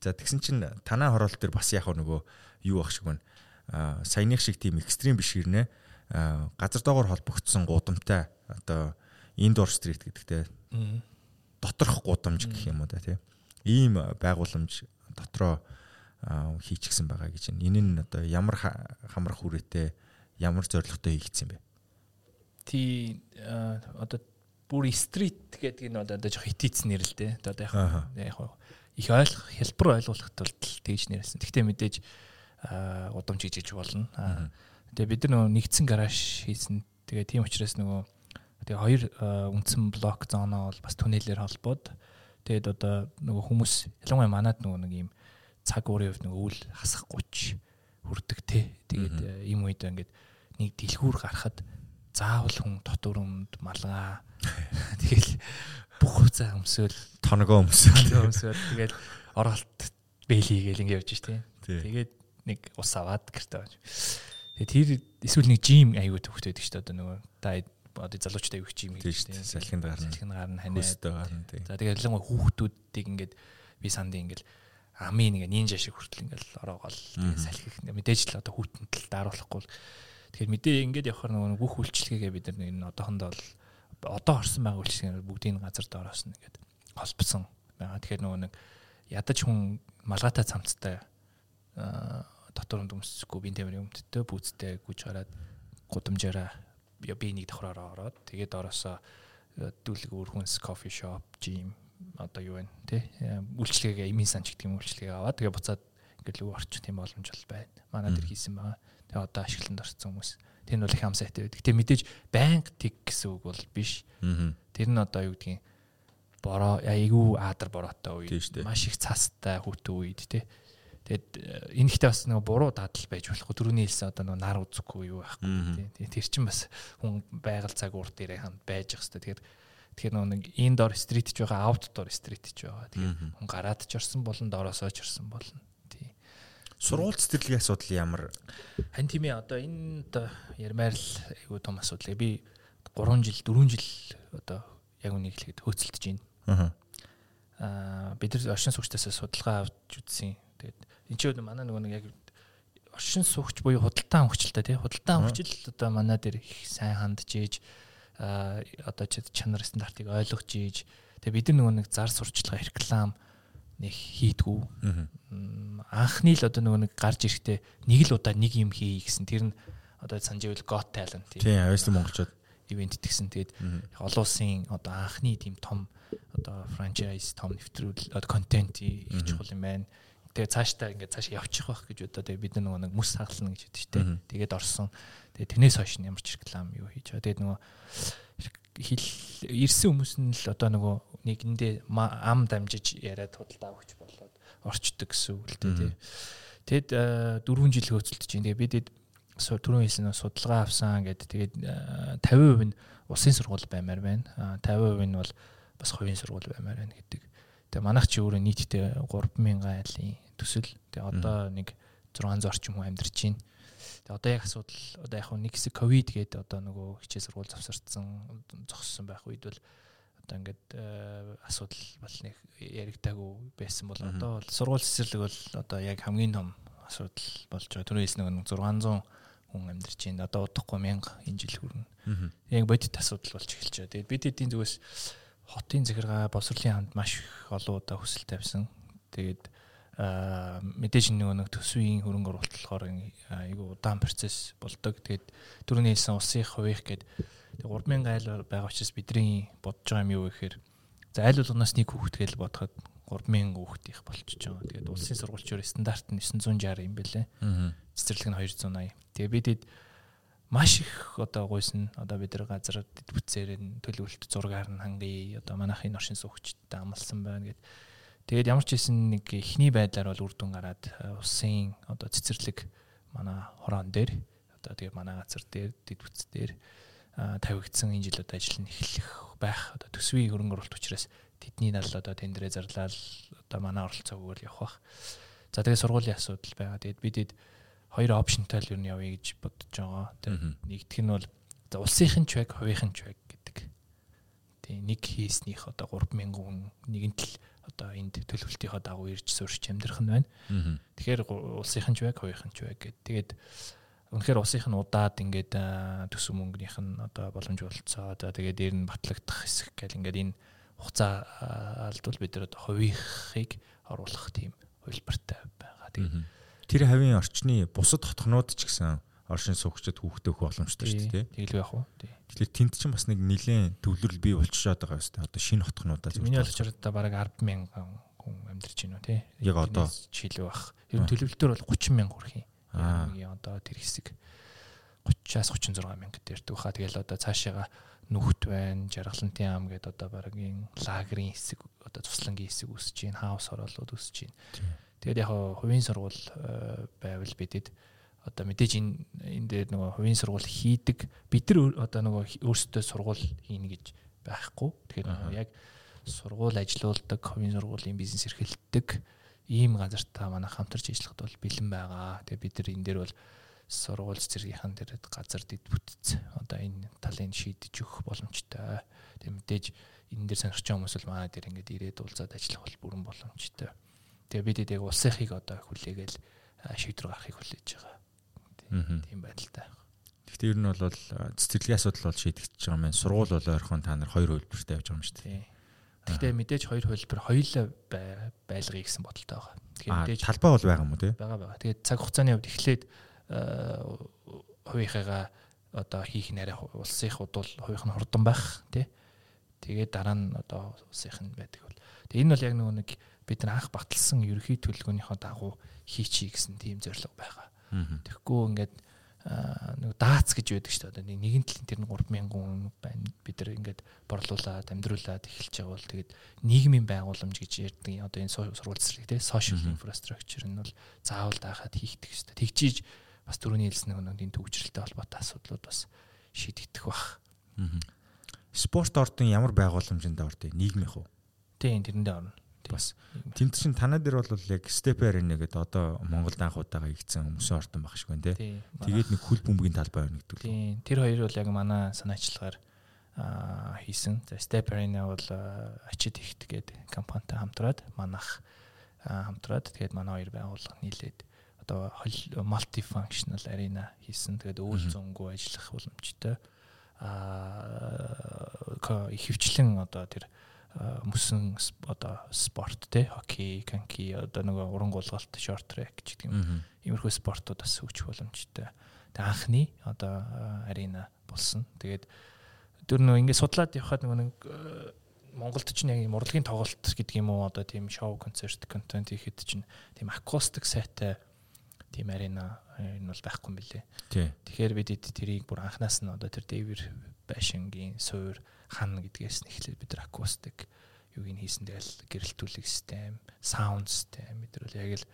Speaker 1: За тэгсэн чинь танаа хороолт дээр бас яг нөгөө юу ах шиг байна. Саяных шиг тийм экстрим биш хэрнэ. Аа газар доогоор холбогдсон гудамтай одоо индор стрит гэдэгтэй. Доторх гудамж гэх юм уу да тийм. Ийм байгууламж дотроо хийчихсэн байгаа гэж байна. Энэ нь одоо ямар хамрах хүрээтэй ямар зорилготой хийгдсэн бэ?
Speaker 2: Тий одоо бүр стрит гэдэг нь одоо жоох хитийц нэр л дээ. Одоо яг яг их ойлгох хэлбэр ойлгуулахад бол тэгж нэрсэн. Гэхдээ мэдээж удамж хийж болно. Тэгээ бид нар нөгөө нэгдсэн гараж хийсэн. Тэгээ тийм учраас нөгөө тэгээ хоёр үндсэн блок зооноо бол бас түнэлээр холбоод тэгээд одоо нөгөө хүмүүс ялангуяа манад нөгөө нэг юм цаг уурын хувьд нөгөө үл хасах 30 хүрдэг те. Тэгээд ийм үед ингээд нэг дэлгүүр гарахад заавал хүн дотор өмд малгай тэгэл бүх хуцаа өмсөөл
Speaker 1: тоногоо өмсөөл
Speaker 2: өмсөөл тэгэл оролт бэлий гэл ингэ явж штэ. Тэгээд нэг ус аваад гэртээ байж. Тэгээд тэр эсвэл нэг жим аягүй төвхтэй байдаг штэ одоо нөгөө та одоо залуучтай аягүй жим
Speaker 1: гэдэг штэ. Салхинд гарна.
Speaker 2: Салхинд гарна ханаа. За тэгээд ялангуяа хүүхдүүдийг ингээд би сандын ингээд амийн ингээ нинжа шиг хүртэл ингээл ороогоол салхих мэдээж л одоо хүүтэнд л дааруулахгүй тэгэхээр мэдээ ингээд явахаар нөгөө бүх үйлчлэгээ бид нар энэ одоохондоо бол одоо орсон байгаа үйлчлэгээ бүгдийг газар доороос нь ингээд холбосон байгаа тэгэхээр нөгөө нэг ядаж хүн малгайтай цамцтай дотор өмд өмсөхгүй бие тамирын өмдтэй бүүцтэй гүж хараад гудамжаараа би нэг давхраараа ороод тэгээд ороосоо дүүлэг өөр хүнс кофе шоп жим одоо юу вэ те үйлчлэгээ эмийн сан ч гэдэг юм үйлчлэгээ аваад тэгээ буцаад ингээд л орчих тийм боломж бол байна. Манай дээр хийсэн байгаа. Тэгээ одоо ашигланд орсон хүмүүс. Тэр нь бол их ам сайтай байдаг. Тэгээ мэдээж банк тик гэсэн үг бол биш. Тэр нь одоо юу гэдгийг бороо айгүй аадар бороотой үед маш их цастай хүүтэн үед те. Тэгээд э, энэ ихтэй бас нэг буруу дадал байж болох. Дөрөвний хэлсэн одоо нэг нар үзэхгүй юу байхгүй тий. Тэр чинь бас хүн байгаль цаг урд дээрээ ханд байж их хэвээр. Тэгээд тэгэхээр нэг индор стрит ч байгаа, аутдор стрит ч байгаа. Тэгээд хүн гараад ч орсон болон доороосоо ч орсон болно.
Speaker 1: Сургууль цэцэрлэгийн асуудал ямар?
Speaker 2: Хан тийм ээ одоо энэ одоо ярмаар л айгүй том асуудал. Би 3 жил 4 жил одоо яг үнийг хэлэхэд хөөцөлдөж байна. Аа. Бид нар оршин суугчдаас судалгаа авч үзсэн. Тэгээд энэ ч манай нөгөө нэг яг оршин суугч буюу худалдаан хөгжилтэй тий худалдаан хөгжил одоо манай дээр их сайн хандж ийж одоо чанар стандартыг ойлгож ийж тэгээ бид нар нөгөө нэг зар сурчлага реклам нэг хийдгүү. Анхны л одоо нөгөө нэг гарч ирэхдээ нэг л удаа нэг юм хий гэсэн. Тэр нь одоо санаж ивэл got talent.
Speaker 1: Тийм авьяаслан монголчууд.
Speaker 2: Ивент гэсэн тэгээд олон улсын одоо анхны тийм том одоо франчайз том нэвтрүүл одоо контент их чухал юм байна. Тэгээ цаашдаа ингээд цааш явчих байх гэж бодоо тэгээ бид нөгөө нэг мөс хагална гэж шүү дээ. Тэгээд орсон. Тэгээ тэрнээс хойш ямар ч реклам юу хийж байгаа. Тэгээд нөгөө хил ирсэн хүмүүс нь л одоо нөгөө нэгэндээ ам дамжиж яриад худалдаа өгч болоод орчдөг гэсэн үг л дээ. Тэгэд 4 жил хөөцөлдөж байна. Тэгээ бид түрүүн хэлсэн судалгаа авсан гэдэг тэгээд 50% нь улсын сургууль баймаар байна. 50% нь бол бас хувийн сургууль баймаар байна гэдэг. Тэгээ манайх чи өөрөө нийтдээ 3000 айлын төсөл. Тэгээ одоо нэг 600 орчим хүн амьдарч байна. Тэгээ одоо яг асуудал одоо яг нэг хэсэг ковид гэдэг одоо нөгөө хичээл сургууль завсардсан зогссон байх үед бол одоо ингээд асуудал бол нэг яригдаагүй байсан бол одоо бол сургууль цэцэрлэг бол одоо яг хамгийн том асуудал болж байгаа. Түрүү хэлсэн нэг 600 хүн амьдарч байна. Одоо удахгүй 1000 энэ жил хүрнэ. Яг бодит асуудал болж эхэлж байгаа. Тэгээд бид эдийн зүгээс хотын захиргаа боловсролын хамт маш их олон удаа хүсэл тавьсан. Тэгээд мэдээж нөгөө нэг төсвийн хөрөнгө оруулалт болохоор айгүй удаан процесс болдог. Тэгээд түрүүний хэлсэн улсын хувийнх гээд 3000 айл байгаа учраас бидний бодож байгаа юм юу гэхээр за айл болгоноос нэг хүүхэд гэж бодоход 3000 хүүхэд их болчихж байгаа. Тэгээд улсын сургуульчаар стандарт нь 960 юм бэлээ. Цэцэрлэг нь 280. Тэгээ бид маш их одоо гойсон одоо бид нар газар бүтцээр нь төлөвлөлт зургаар нь хангая одоо манайхын оршин суугчтай амлсан байна гэд. Тэгээд ямар ч хэсэн нэг ихний байдлаар бол үр дүн гараад улсын одоо цэцэрлэг манай хороон дээр одоо тэгээ манай газар дээр дэд бүтц дээр тавигдсан энэ жил одоо ажил нь эхлэх байх одоо төсвийн хөрөнгө оруулалт учраас тэдний нал одоо тендерээ зарлал одоо манай оролцоогоор явах бах. За тэгээ сургуулийн асуудал байгаа. Тэгээд бидэд хоёр опшнтай л юу нь явъя гэж бодож байгаа. Тэгээд нэгдүгээр нь бол улсынхын ч баг, хувийнхын ч баг гэдэг. Тэгээ нэг хийснийх одоо 3000 хүн нэгэнт л одоо энд төлөвлөлтийнхөө дагуу ирж суурч амьдрах нь байна. Тэгэхээр улсынхын ч баг, хувийнхын ч баг гэдэг. Тэгээд Үнэхээр усынх нь удаад ингээд төсөв мөнгөнийх нь одоо боломж болцоо. За тэгээд дээр нь батлагдах хэсэг гэл ингээд энэ хугацаа алдвал бид нар хувийнхыг оруулах тийм хувилбартай байгаа. Тэгээд
Speaker 1: тэр хавийн орчны бусад хотхнууд ч гэсэн оршин суугчид хүүхдээ өгөх боломжтой шүү дээ.
Speaker 2: Тэгэлгүй яах вэ?
Speaker 1: Тэгэхээр тэнд чинь бас нэг нэлээд төвлөрөл бий болчиход байгаа юм шүү дээ. Одоо шинэ хотхнуудаа
Speaker 2: зөв. Миний ойлгож байгаа бараг 100000 хүн амьдарч байна уу тий.
Speaker 1: Яг одоо
Speaker 2: жил байх. Ер нь төлөвлөлтөөр бол 30000 хүрэх юм. Аа. Одоо тэр хэсэг 30-аас 36 мянга дээрдэг хаа. Тэгэл одоо цаашаага нүхт байна, жаргалантын ам гэдэг одоо багийн лагерийн хэсэг одоо туслангийн хэсэг үсэж байна, хаус хороолууд үсэж байна. Тэгээд яг хувийн сургууль э, байвал бидэд одоо мэдээж энэ энэ дээр нөгөө хувийн сургууль хийдэг бид нар одоо нөгөө өөрсдөө сургууль хийнэ гэж байхгүй. Тэгэхээр яг сургууль ажилуулдаг, хувийн сургуулийн бизнес эрхэлдэг ийм газартаа манай хамтарч ажиллахад бол бэлэн байгаа. Тэгээ бид нар энэ дээр бол сургууль цэцэргийнхэн дээр газар дэд бүтц одоо энэ талын шийдэж өгөх боломжтой. Тэг мэдээж энэ дээр байгаа хүмүүс бол манай дээр ингээд ирээд уулзаад ажиллах бол бүрэн боломжтой. Тэгээ бид яг улсынхыг одоо хүлээгээл шийдвэр гаргахыг хүлээж байгаа. Тийм байдалтай.
Speaker 1: Гэхдээ ер нь бол цэцэрлэгийн асуудал бол шийдэгдэж байгаа юм. Сургууль бол ойрхон та нар хоёр хөлбөртэй явж байгаа юм шүү дээ.
Speaker 2: Гэхдээ мэдээж хоёр хөлбөр хоёулаа байлгая гэсэн бодолтой байгаа.
Speaker 1: Тэгэхээр мэдээж талбай бол байгаа юм уу те?
Speaker 2: Байгаа байгаа. Тэгээд цаг хугацааны хувьд эхлээд хувийнхыгаа одоо хийх нэрэ улсынх удвал хувийнх нь хурдан байх тий. Тэгээд дараа нь одоо улсынх нь байдаг бол. Тэгээ энэ бол яг нэг бид нар анх баталсан ерөхийн төлөвлөгөөнийхөө дагуу хийчихье гэсэн тийм зорилго байгаа. Тэгэхгүй ингээд нэг даац гэж байдаг шүү дээ. Нэгэн талын тэр нь 3000 хүн байна. Бид нар ингээд борлуулад амьдруулад эхэлж байгаа бол тэгээд нийгмийн байгууламж гэж ярьдаг. Одоо энэ сургууль цэцэрлэг тий social infrastructure нь бол заавал даахад хийгдэх шүү дээ. Тэгжиж бас түрүүний хэлсэн нэг энэ төгжрэлтэй холбоотой асуудлууд бас шийдэгдэх бах.
Speaker 1: Спорт ордын ямар байгууламжинд ордыг нийгмийнх үү?
Speaker 2: Тийм тэрэндээ орно
Speaker 1: бас тэмт чин танаа дээр бол яг степер нэгэд одоо Монголд анх удаага игдсэн хүмүүсийн ордон баг шиг байна те. Тэгээд нэг хөл бөмбөгийн талбай байна гэдэг.
Speaker 2: Тийм. Тэр хоёр бол яг манай санаачлагаар хийсэн. За степерина бол ачид ихт гээд компанитай хамтраад манах хамтраад тэгээд манай хоёр байгууллага нийлээд одоо multi functional arena хийсэн. Тэгээд үйл зөнгөө ажиллах боломжтой аа ихэвчлэн одоо тэр мөсөн одоо спорт те хоккей, канки одоо нөгөө уран гулгалт, шорт трек гэдэг юм. Иймэрхүү спортууд бас өгч боломжтой. Тэг анхны одоо арена болсон. Тэгээд тэр нөгөө ингээд судлаад явхад нөгөө нэг Монголд ч яг урлагийн тоглолт гэдэг юм уу одоо тийм шоу концерт контент хийхэд чинь тийм акустик сайтай тийм арена энэ бол байхгүй юм билэ. Тэгэхээр бид тэрийг бүр анханаас нь одоо тэр Дэвэр байшингийн суур хан гэдгээс нь эхлээд бид нар акустик юуг нь хийсэн тэгэл гэрэлтүүлэг систем, саунд систем бид нар яг л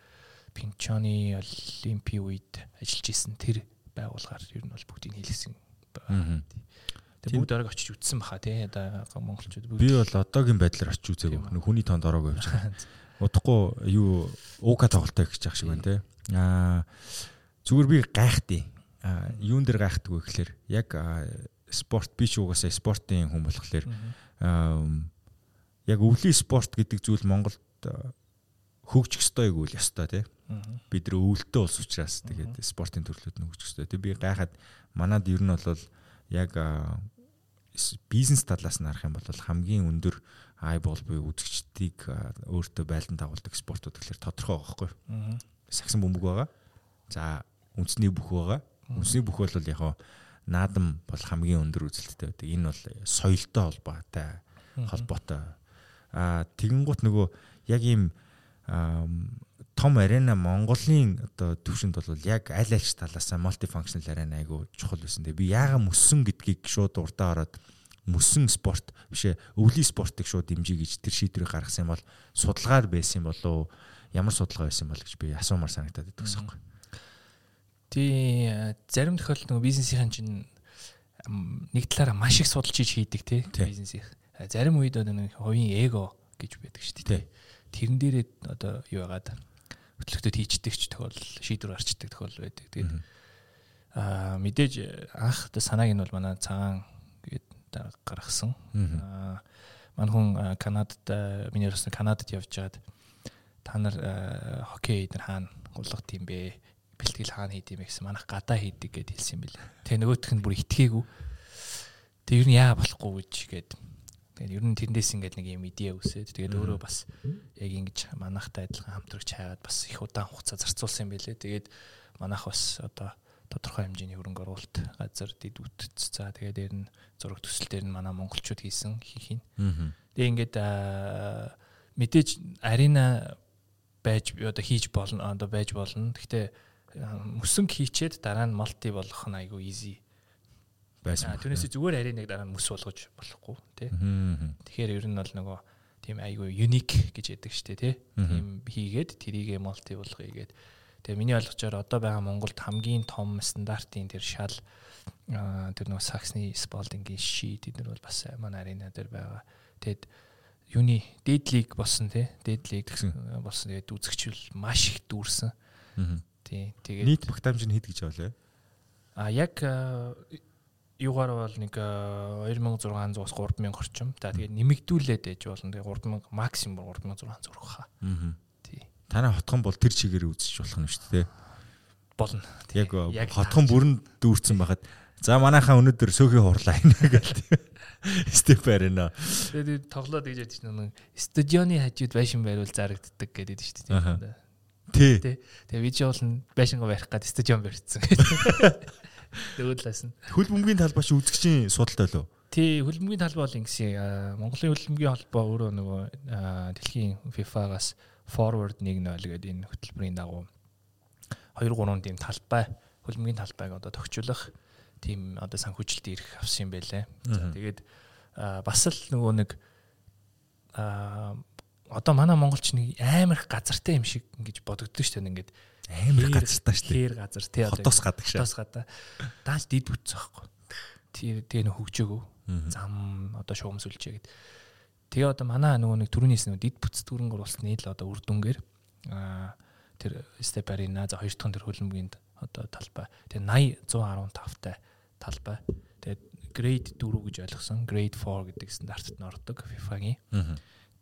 Speaker 2: Пинчоны олимпийн үед ажиллаж исэн тэр байгууллагаар ер нь бол бүгдийг хийлгэсэн байна. Тэгээ бүгд орог очиж үтсэн баха тий одоо монголчууд
Speaker 1: бүгд. Би бол одоогийн байдлаар очиж үзээгүй. Хүний тоонд ороогүй явж байгаа. Удахгүй юу уука тоглолтоо гэж яах шиг байна тий. Аа зүгээр би гайхтыг. Аа юун дээр гайхдаг вэ гэхээр яг спорт би ч угаасаа спортын хүн болохоор яг өвлийн спорт гэдэг зүйл Монголд хөгжих ёстой гэвэл ёстой тий. Бид нар өвөлтөө улс учраас тэгээд спортын төрлүүд нь хөгжих ёстой. Тэг би гайхаад манад ер нь бол яг бизнес талаас нь харах юм бол хамгийн өндөр айбол буй үзэгчдийг өөртөө байлдан дагуулдаг спортууд гэхэлэр тодорхой байгаа байхгүй. Сагсан бөмбөг байгаа. За үндэсний бүх байгаа. Үндэсний бүх бол яг наадам бол хамгийн өндөр үзэлттэй байдаг. Энэ бол соёлтой холбоотой холбоотой. Аа тэгэнгუთ нөгөө яг ийм том арена Монголын одоо төвшөнд бол яг аль альч талаасаа мультифункшнл арена айгу чухал байсан. Тэгээ би яага мөссөн гэдгийг шууд урдаа ороод мөссөн спорт бишээ өвлийн спортыг шууд дэмжиж гэж тэр шийдвэрийг гаргасан юм бол судалгаар байсан болов ямар судалгаа байсан бол гэж би асуумаар санагдаад байдаг гэсэн юм.
Speaker 2: Тий зарим тохиолдолд нөгөө бизнесийн чинь нэг талаараа маш их судалж хийж хийдэг тий бизнесийн. Зарим үед нэг хувийн эго гэж байдаг шүү дээ. Тэрэн дээрээ одоо юу яагаад хөтлөгтөд хийчдэг ч тохиол шийдвэр гарчдаг тохиол байдаг. Тэгээд аа мэдээж анх санааг нь бол манай цагаан гээд гаргасан. Аа манай хүн Канадад миний өрөөс Канадад явж байгаад та нар хоккей эдэр хаана гулгах тийм бэ? Бэлтгэл хаана хийд юм гэсэн манайх гадаа хийдэг гэд хэлсэн юм билээ. Тэгээ нөгөөх нь бүр итгээгүй. Тэгээ ер нь яа болохгүй гэж гээд тэгээд ер нь тэндээс ингээд нэг юм идея үсээд тэгээд өөрөө бас яг ингэж манайхтай адилхан хамтрагч хайгаад бас их удаан хугацаа зарцуулсан юм билээ. Тэгээд манайх бас одоо тодорхой хэмжээний хөрөнгө оруулалт газар дэд үтц. За тэгээд дээр нь зураг төсөл дээр нь манай монголчууд хийсэн хийх юм. Тэгээ ингээд мэдээж арена байж одоо хийж болно одоо байж болно. Гэхдээ мөсөнг хийчээд дараа нь малти болгох нь айгүй easy байсан. Түүнээс зүгээр арай нэг дараа нь мөс болгож болохгүй тий. Тэгэхээр ер нь бол нөгөө тийм айгүй unique гэж яддаг штэ тий. Тийм хийгээд тэрийгэ малти болгоё гээд. Тэгээ миний ойлгочоор одоо байгаа Монголд хамгийн том стандартын тэр шал тэр нөгөө Саксны Спалдингийн ши тэд нар бол бас манай арена дээр байгаа. Тэгэд юуны дээд лиг болсон тий. Дээд лиг болсон. Тэгээд үзэгчл маш их дүүрсэн. Тий. Тэгээд
Speaker 1: нийт багтаамж нь хэд гэж авлаа?
Speaker 2: А яг юугаар бол нэг 2600-аас 3000 орчим. За тэгээд нэмэгдүүлээд ээж болно. Тэгээд 3000 максимум 3600 зурх хаа. Аа.
Speaker 1: Тий. Танай хотхон бол тэр чигээр үзэж болох нь шүү дээ.
Speaker 2: Болно.
Speaker 1: Яг хотхон бүрэн дүүрсэн байхад за манайхаа өнөөдөр сөөхий хурлаа инэ гэл. Степ арена.
Speaker 2: Тэгээд тоглоод гэж ядчих нэг стадионы хажууд байшин байрвал зарагддаг гэдэг шүү дээ.
Speaker 1: Тий.
Speaker 2: Тэгээ видео бол байшингаа барих гад стадион барьцсан. Нөгөө талаас нь.
Speaker 1: Хөл бөмбөгийн талбай чи үзэгчийн судалтай лөө.
Speaker 2: Тий, хөл бөмбөгийн талбай бол ингэсэн. Монголын хөл бөмбөгийн холбоо өөрөө нөгөө дэлхийн FIFA-гаас forward 1-0 гэдэг энэ хөтөлбөрийн дагуу 2 3 тийм талбай хөлбөмбөгийн талбайг одоо тохижуулах тийм одоо санхүүжилт ирэх авсан юм байлээ. За тэгээд бас л нөгөө нэг а одоо манай монголч нэг амар их газартай юм шиг ингэж бодогддог шүү дээ ингээд
Speaker 1: амар газартай шүү дээ.
Speaker 2: Тэр газар тий
Speaker 1: хотоос гадаг шээ.
Speaker 2: хотоос гадаа даал дид бүтсэн байхгүй. Тэр тэгээ нөх хөгжөөгөө зам одоо шуумсүлжээ гэд. Тэгээ одоо манай нөгөө нэг түрүүнийс нөгөө дид бүтц түрэнгөр улсны л одоо үр дүнгээр а тэр степарина за хоёр дахь тэр хөлбөмбөгийн одоо талбай. Тэгээ 80 115 тай талбай. Тэгээд grade 4 гэж ойлгосон. Grade 4 гэдэг стандартад нь ордог FIFA-гийн.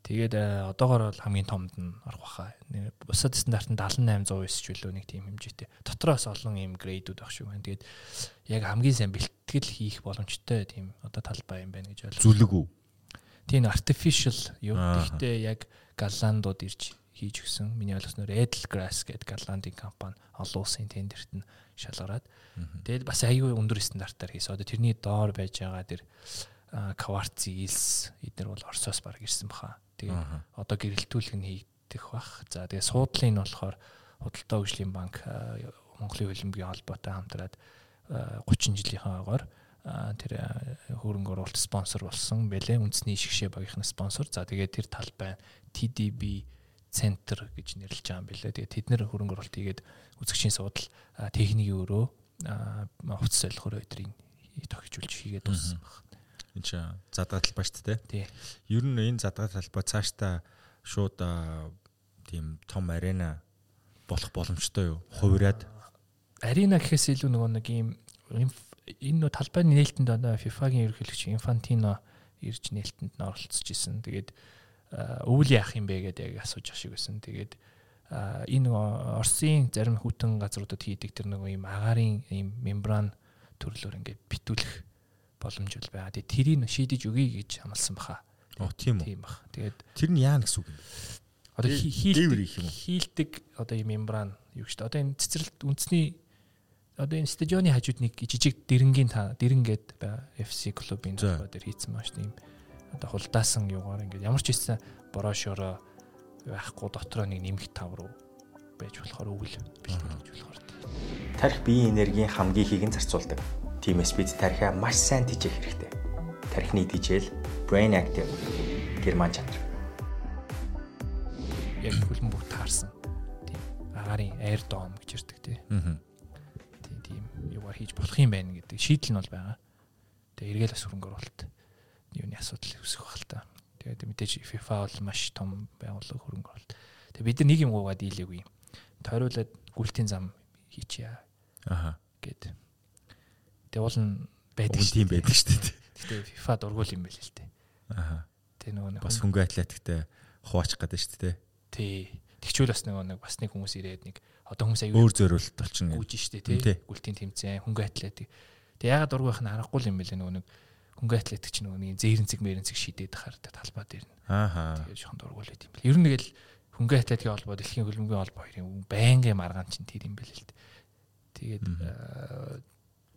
Speaker 2: Тэгээд одоогоор бол хамгийн томд нь орох баха. Бусад стандарт нь 78 100 биш ч үлээ нэг тийм хэмжээтэй. Дотроос олон ийм грейдүүд байх шүү байна. Тэгээд яг хамгийн сайн бэлтгэл хийх боломжтой тийм одоо талбай юм байна гэж ойлгоо.
Speaker 1: Зүлэг үү?
Speaker 2: Тийм artificial юу гэхдээ яг галландууд ирж хийж өгсөн. Миний ойлгосноор Edelgrass гэдэг галландын компани олон улсын тендерт нь шалгараад тэгээд бас аюу өндөр стандартаар хийсэн. Одоо тэрний доор байж байгаа тэр кварц илс эдгээр бол Оросоос баг ирсэн баха. Тэгээ одоо гэрэлтүүлэг нь хийгдэх бах. За тэгээ суудлын нь болохоор худалдаа хөгжлийн банк Монголын хөлбөмбөгийн холбоотой хамтраад 30 жилийнхаагаар тэр хөрөнгө оруулалт спонсор болсон бэлээ. Үндэсний шгшээ багийнхны спонсор. За тэгээ тэр талбай TDB центр гэж нэрлэж байгаа юм билээ. Тэгээ тэд нэр хөрөнгө оруулалт хийгээд үзэгчийн суудал техникийн өрөө хувцас солихоор өдрийн тохижуулж хийгээд дууссан байна
Speaker 1: энэ чинь задгаа талбай шүү дээ.
Speaker 2: Тий.
Speaker 1: Ер нь энэ задгаа талбай цаашдаа шууд тийм том арена болох боломжтой юу? Хувираад
Speaker 2: арена гэхээс илүү нөгөө нэг юм энэ нөө талбайны нээлтэнд одоо FIFA-гийн ерөнхийлөгч Infantino ирж нээлтэнд нь оролцож исэн. Тэгээд өвөл яах юм бэ гэдэг яг асууж ах шиг байсан. Тэгээд энэ Оросын зарим хүтэн газруудад хийдэг тэр нэг юм агаарын юм мембран төрлөөр ингээд битүүлэх боломж бол байгаа. Тэгээ тэрийг шийдэж өгье гэж хамлсан баха.
Speaker 1: Оо тийм үү.
Speaker 2: Тийм бах. Тэгээд
Speaker 1: тэр нь яа гэсэн үг юм.
Speaker 2: Одоо хийлдэг хийлдэг одоо юм мембран юу гэж та одоо энэ цэцэрлэлт үндэсний одоо энэ стадионы хажууд нэг жижиг дэрэнгийн та дэрэнгээд FC клубын төлбөр дээр хийцэн маш тийм одоо хулдаасан юугаар ингээд ямар ч хэлсэн борошоро байхгүй дотроо нэг нэмэх тав руу байж болохоор өвөл бэлтгэж болохоор
Speaker 3: тарих биеийн энергийн хамгийн нь зарцуулдаг Тиймээс бид тархиа маш сайн тижээх хэрэгтэй. Тархины тижэл brain active герман чанар.
Speaker 2: Яг хөлн бүх таарсан. Тийм. Агарын air dome гэж ярьдаг тий. Аа. Тийм тийм юугаар хийж болох юм байна гэдэг шийдэл нь бол байгаа. Тэгээ эргээл бас хөрөнгө оруулалт юуны асуудал үүсэх байх л та. Тэгээд мэдээж FIFA бол маш том байгууллага хөрөнгө оруулалт. Тэгээ бид нар нэг юм гуугаад дийлээгүй. Тойруулаад гүлтийн зам хийчихье.
Speaker 1: Аха.
Speaker 2: Гэт Тэгээ уул нь байдаг
Speaker 1: шүү. Тийм байдаг шүү дээ.
Speaker 2: Гэтэ FIFA дургуул юм байл л дээ.
Speaker 1: Аа.
Speaker 2: Тэгээ нөгөө
Speaker 1: бас хөнгө атлетиктэй хуваачих гэдэг шүү дээ.
Speaker 2: Тий. Тэгчүүл бас нөгөө нэг бас нэг хүмүүс ирээд нэг одоо хүмүүс
Speaker 1: аягүй өөр зөөрөлт болчин
Speaker 2: гүйж штэ тий. Гүлтийн тэмцээн хөнгө атлетик. Тэгээ ягаад дургуйх нь аргагүй юм бэлээ нөгөө нэг хөнгө атлетик чинь нөгөө нэг зээрэнцэг мэрэнцэг шидээд хахаар талбай дээр нь.
Speaker 1: Аа.
Speaker 2: Тэгээ жоохон дургуул байт юм бэл. Ер нь тэгэл хөнгө атлетикийн холбоо дэлхийн хөлбөмбөгийн холбоо хоёрын байнгын маргаан чинь тэр юм бэл л дээ. Тэгээд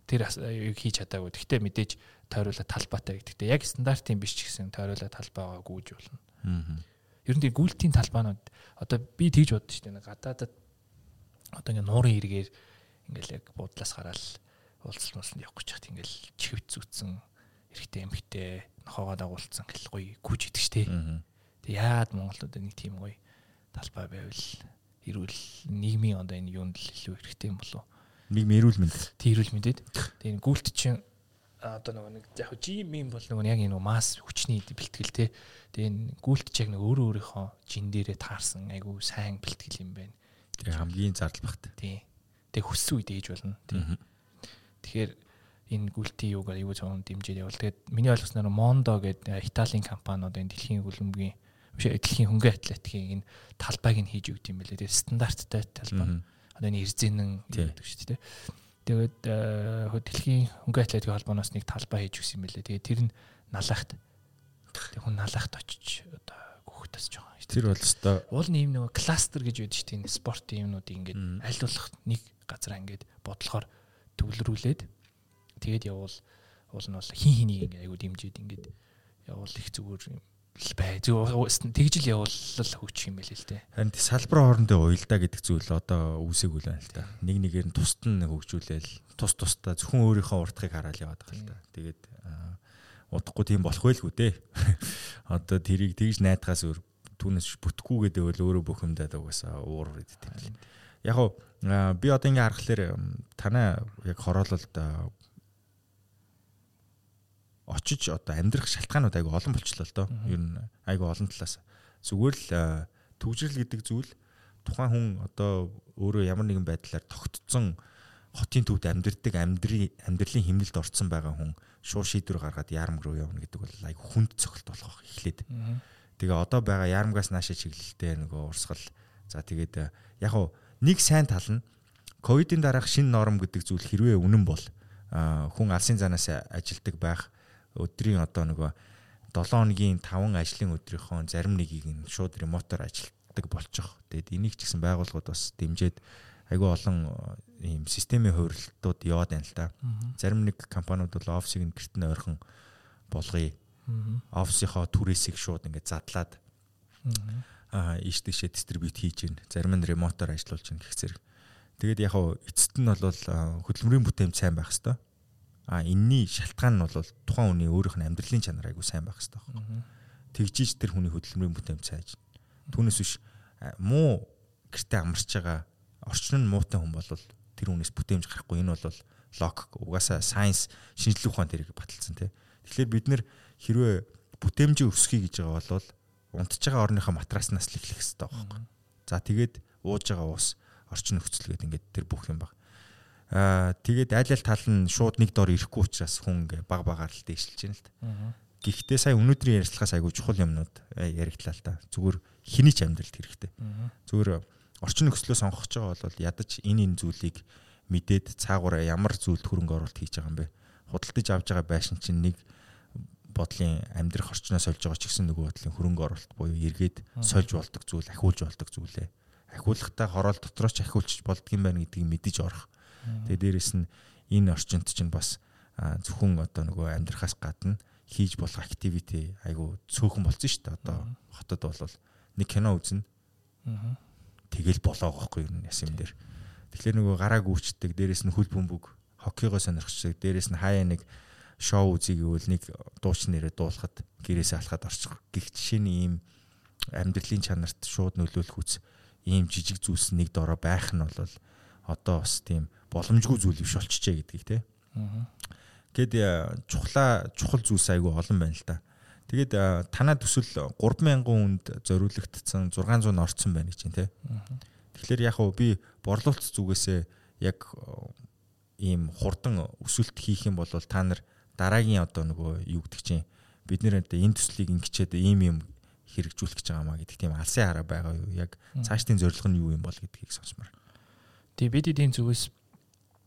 Speaker 2: тэр хийж чадаагүй. Гэхдээ мэдээж тойруулаад талбайтай гэхдээ яг стандартын биш ч гэсэн тойруулаад талбайгаа гүйж болно. Аа. Ер нь тийм гүйлтийн талбайнууд одоо би тэгж боддоо шүү дээ. Гадаадад одоо ингээ нуурын хэрэгээр ингээл яг буудлаас гараал уулзалт муулсанд явах гэж хат ингээл чихвц зүтсэн эрэгтэй эмхтэй нохоогоо дагуулсан гэл гоё гүйж идэг штэ. Тэг яад Монголд нэг тийм гоё талбай байвал эрүүл нийгмийн одоо энэ юунд л илүү хэрэгтэй юм болов
Speaker 1: Нэг мэрүүл мэд.
Speaker 2: Тэрүүл мэдэд. Тэгээ гүйлт чинь одоо нөгөө нэг яг жим юм бол нөгөө яг энэ масс хүчний бэлтгэл те. Тэгээ гүйлт ч яг нэг өөрөө өөрийнхөө жин дээрээ таарсан айгүй сайн бэлтгэл юм байна.
Speaker 1: Тэгээ хамгийн зардал багт.
Speaker 2: Тий. Тэгээ хүссэн үед ээж болно. Тий. Тэгэхээр энэ гүйлтийн юуг аюу цаон дэмжиж явал. Тэгээд миний ойлгосноор Mondo гэдэг Италийн компани одоо энэ дэлхийн хөлбөмбөгийн биш дэлхийн хөнгөн атлетикийн энэ талбайг нь хийж өгд юм байлээ. Тэгээд стандарттай талбай одоо энэ эрзэнэн гэдэг шүү дээ. Тэгээд э, дэлхийн хөнгөн атлетикийн холбооноос нэг талбай хийж өгсөн юм байлээ. Тэгээд тэр нь налахт тэг хүн налахт очиж одоо тасж байгаа
Speaker 1: шүү дээ. Тэр бол өстой
Speaker 2: уул нь юм нэг кластер гэж байдаг шүү дээ. Спортын юмнуудыг ингээд аль болох нэг газараа ингээд бодлохоор төвлөрүүлээд тэгээд явуул уул нь бол хин хинийг ингээд айгуу дэмжиж ингээд явуул их зүгээр бай. Зөв тэгж л явуулал хөгжих юм байл л дээ.
Speaker 1: Харин салбар хоорондоо уялдаа гэдэг зүйл одоо үүсээг үл байна л да. Нэг нэгээр нь тусад нь хөгжүүлээл тус тусдаа зөвхөн өөрийнхөө уртхыг хараад яваад байгаа л да. Тэгээд удахгүй тийм болох байлгүй дээ. Одоо тэрийг тэгж найдахаас өөр түүнээс бүтэхгүй гэдэг бол өөрөө бүх юмдаа угаасаа уур гэдэг юм л. Яг уу би одоо ингээ харахаар танаа яг хороололд очиж одоо амьдрах шалтгаанууд айгу олон болчлоо л доо. Ер нь айгу олон талаас. Зүгээр л төвжирэл гэдэг зүйл тухайн хүн одоо өөрөө ямар нэгэн байдлаар тогтцсон хотын төвд амьдэрдэг амьдрын амьдралын хэмнэлд орцсон байгаа хүн шууд шийдвэр гаргаад яарам руу явна гэдэг бол айгу хүнд цогт болох эхлээд. Тэгээ одоо байгаа яарамгаас наашаа чиглэлтэй нөгөө урсгал. За тэгээд яг хуу нэг сайн тал нь ковидын дараах шинэ норм гэдэг зүйл хэрвээ үнэн бол хүн алсын занаас ажилдаг байх өдрийн одоо нөгөө 7 хоногийн 5 ажлын өдрийнхөө зарим нэгийг нь шууд ремотоор ажилтдаг болчих. Тэгэд энийг ч гэсэн байгууллагууд бас дэмжиж айгүй олон ийм системийн хувирлтууд яваад байна л да. Зарим нэг компаниуд бол офисыг нь гэрт нь ойрхон болгоё. Офисынхоо түрээсийг шууд ингээд задлаад аа ийш тийшээ дистрибьют хийж гин. Зарим нь ремотоор ажиллуулж гин гэх зэрэг. Тэгээд яг хав эцэст нь бол хөдөлмөрийн бүтээмж сайн байх хэвээр а энэний шалтгаан нь бол тухайн хүний өөрийнх нь амьдралын чанар айгуу сайн байх хэрэгтэй байна. Тэгжиж тэр хүний хөдөлмөрийн бүтээмж сайж. Түүнээс биш муу гэрте амарч байгаа орчин нь муутай хүн бол тэр хүнээс бүтээмж гарахгүй энэ бол логик угаасаа сайенс шинжлэх ухаан тэрийг баталсан тий. Тэгэхээр бид нэр хэрвээ бүтээмжийн өсгөе гэж байгаа бол унтж байгаа орныхоо матраснаас л эхлэх хэрэгтэй байхгүй. За тэгээд ууж байгаа ус орчин нөхцөл гэдэг ингээд тэр бүх юм баг. Тэгээд айл ал тал нь шууд нэг дор ирэхгүй учраас хүн ингээ баг багаар л дээшилж байна л та. Гэхдээ сая өнөөдрийн ярилцлагаас айгүй чухал юмнууд яриглаа л та. Зүгээр хэний ч амьдралд хэрэгтэй. Зүгээр орчин нөхцлөө сонгох гэж байгаа бол ядаж энэ энэ зүйлийг мэдээд цаагаараа ямар зүйлд хөрөнгө оруулалт хийж байгаа юм бэ? Худалдаж авж байгаа байшин чинь нэг бодлын амьдрах орчноос олж байгаа ч гэсэн нөгөө бодлын хөрөнгө оруулалт буюу эргээд сольж болдог зүйл, ахиулж болдог зүйлээ. Ахиулахтаа хороол дотроос ч ахиулж болдгийм байна гэдгийг мэдэж орох Тэгээ дээрэс нь энэ орчинд чинь бас зөвхөн одоо нөгөө амьдрахаас гадна хийж болох activity айгу цөөхөн болсон шүү дээ. Одоо хотод бол нэг кино үзнэ. Тэгэл болоо гохгүй юу яс юм дээр. Тэгэхээр нөгөө гараа гүйчдэг, дээрэс нь хөл бөмбөг, хоккейгоо сонирхдаг, дээрэс нь хаяа нэг шоу үзье гэвэл нэг дуучин нэрээ дуулахад гэрээсээ алхаад орчих. Гэх жишээний ийм амьдралын чанарт шууд нөлөөлөх үс ийм жижиг зүйлс нэг дороо байх нь бол одоо бас тийм боломжгүй зүйл биш болчихжээ гэдгийг те. Гэт чухлаа чухал зүйлс айгүй олон байна л да. Тэгээд танаа төсөл 3000 хүнд зориулагдсан 600 орцсон байна гэж чинь те. Тэгэхээр яг уу би борлуулалт зүгээсээ яг ийм хурдан өсөлт хийх юм бол та нар дараагийн одоо нөгөө юу гэдэг чинь бид нэр энэ төслийг ингэчээд ийм юм хэрэгжүүлэх гэж байгаа маа гэдэг тийм алсын хараа байгаа юу яг цаашдын зорилго нь юу юм бол гэдгийг сонсмор.
Speaker 2: Тэгээ бид эдийн зүгээс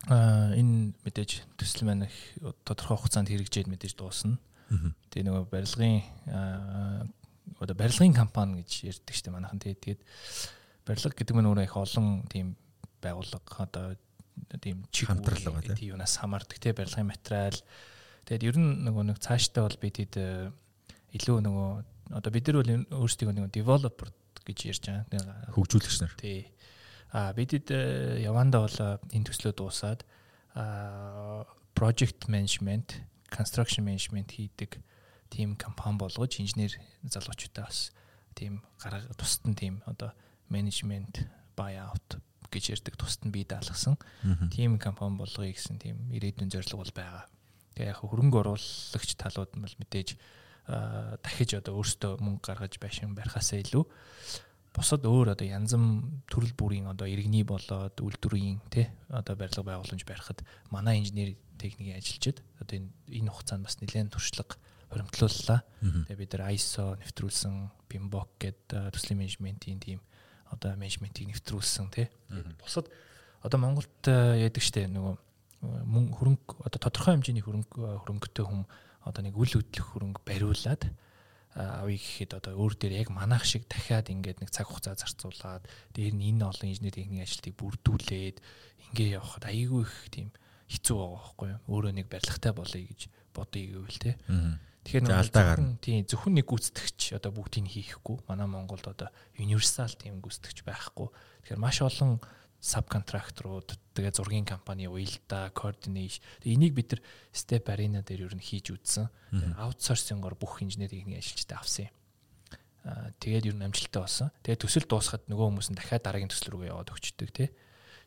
Speaker 2: энэ мэдээж төсөл маань их тодорхой хугацаанд хэрэгжээд мэдээж дуусна. Тэгээ нөгөө барилгын одоо барилгын компани гэж ярьдаг шүү дээ манайхан. Тэгээд барилга гэдэг нь өөрөө их олон тийм байгууллага одоо тийм чиг
Speaker 1: хамтрал байгаа
Speaker 2: тийм юунаас хамаардаг тийм барилгын материал. Тэгээд ер нь нөгөө нэг цаашдаа бол бид хэд илүү нөгөө одоо бид нар бол өөрсдөө нөгөө developer гэж ярьж байгаа.
Speaker 1: Хөгжүүлэгч нар.
Speaker 2: Тий бидэд э, яванда бол э, энэ төслөө дуусаад project management, construction management хийдэг тийм компани болгож инженер залуучуудаа бас тийм гараа тусад нь тийм одоо management buyout гэж ярьдаг тусад нь бий даалгасан. Тийм компани болгоё гэсэн тийм ирээдүйн зорилго бол байгаа. Тэгээ яг хөрөнгө оруулагч талууд нь бол мэдээж дахиж одоо өөрсдөө мөнгө гаргаж байшин барихаасаа илүү бусад өөр одоо янз бүр төрөл бүрийн одоо иргэний болоод үйлдвэрийн тий одоо барилга байгууламж барихад манай инженери техникийн ажилчид одоо энэ энэ хугацаанд бас нэлээд туршлага хуримтлууллаа. Тэгээ бид нар ISO нэвтрүүлсэн PMBOK гэдэг төслийн менежментийн тийм одоо менежментийг нэвтрүүлсэн тий. Бусад одоо Монголд яадаг штэ нөгөө мөн хөрөнгө одоо тодорхой хэмжээний хөрөнгө хөрөнгөтэй хүм одоо нэг үл хөдлөх хөрөнгө бариулаад авъя гэхэд одоо өөр дээр яг манайх шиг дахиад ингээд нэг цаг хугацаа зарцуулаад дээр нь энэ олон инженери техникийн ажилтыг бүрдүүлээд ингээ явхад айгүй их тийм хэцүү байгаа байхгүй юу өөрөө нэг барилгатай болъё гэж бодъё гэвэл те Тэгэхээр
Speaker 1: За, алдаа гарна.
Speaker 2: зөвхөн тийм зөвхөн нэг гүйцэтгэгч одоо бүгдийг нь хийхгүй. Манай Монголд одоо универсал тийм гүйцэтгэгч байхгүй. Тэгэхээр маш олон сабконтракторууд тэгээ зургийн компани уялдаа координейшн энийг бид нар step arena дээр ер нь хийж үзсэн. Аутсорсингоор бүх инженер техникийн ажилчтай авсан юм. Аа тэгээд ер нь амжилттай болсон. Тэгээд төсөл дуусахад нөгөө хүмүүс нь дахиад дараагийн төсөл рүү яваад өгчдөг тий.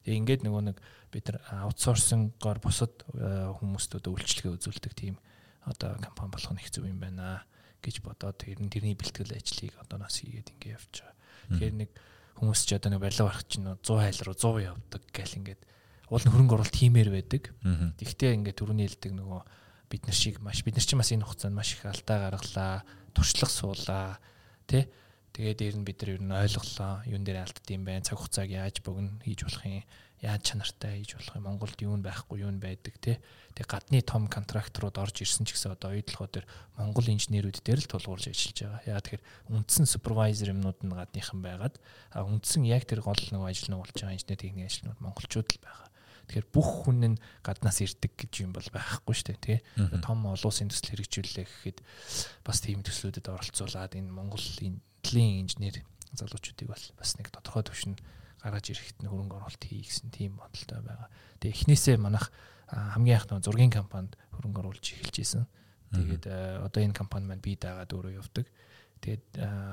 Speaker 2: Тэгээ ингээд нөгөө нэг бид нар аутсорсингоор бусад хүмүүстүүд үйлчлэгээ үзүүлдэг тийм одоо компани болох нь их зөв юм байна гэж бодоод тэр нь тэрний бэлтгэл ажлыг одоо нас хийгээд ингээд явж байгаа. Тэгэхээр нэг хүмүүс ч одоо нэг барилга барах чинь 100 хайл руу 100 явдаг гэл ингээд уул нь хөрөнгө оруулалт хиймээр байдаг. Тэгтээ ингээд түрүүний хэлдэг нөгөө бид нар шиг маш бид нар чинь бас энэ хугацаанд маш их алдаа гаргалаа, туршлага суулаа, тий Тэгээд дээр нь бид нар ер нь ойлголоо юун дээр алддсан байх, цаг хугацааг яаж богино хийж болох юм, яаж чанартай хийж болох юм, Монголд юу нь байхгүй, юу нь байдаг тий. Тэгээд гадны том контракторууд орж ирсэн ч гэсэн одоо ойдлогоо дээр Монгол инженерүүд дээр л тулгуурж ажиллаж байгаа. Яа тэгэхээр үндсэн супервайзер юмнууд нь гадныхан байгаад үндсэн яг тэр гол нэг ажил нь болж байгаа инженер техникийн ажилтнууд монголчууд л байгаа. Тэгэхээр бүх хүн нь гаднаас ирдэг гэж юм бол байхгүй шүү дээ тий. Том олон улсын төсөл хэрэгжүүлэлээ гэхэд бас тийм төслүүдэд оролцуулаад энэ Монголын дэлхийн инженер залуучуудыг бол бас нэг тодорхой төвшин гаргаж ирэхэд хөрөнгө оруулалт хий гэсэн тийм бодолтой байгаа. Тэгээ эхнээсээ манах хамгийн анх нэг зургийн компанид хөрөнгө оруулж эхэлж исэн. Тэгээд одоо энэ компани маань бие даагаад өөрөө явдаг. Тэгээд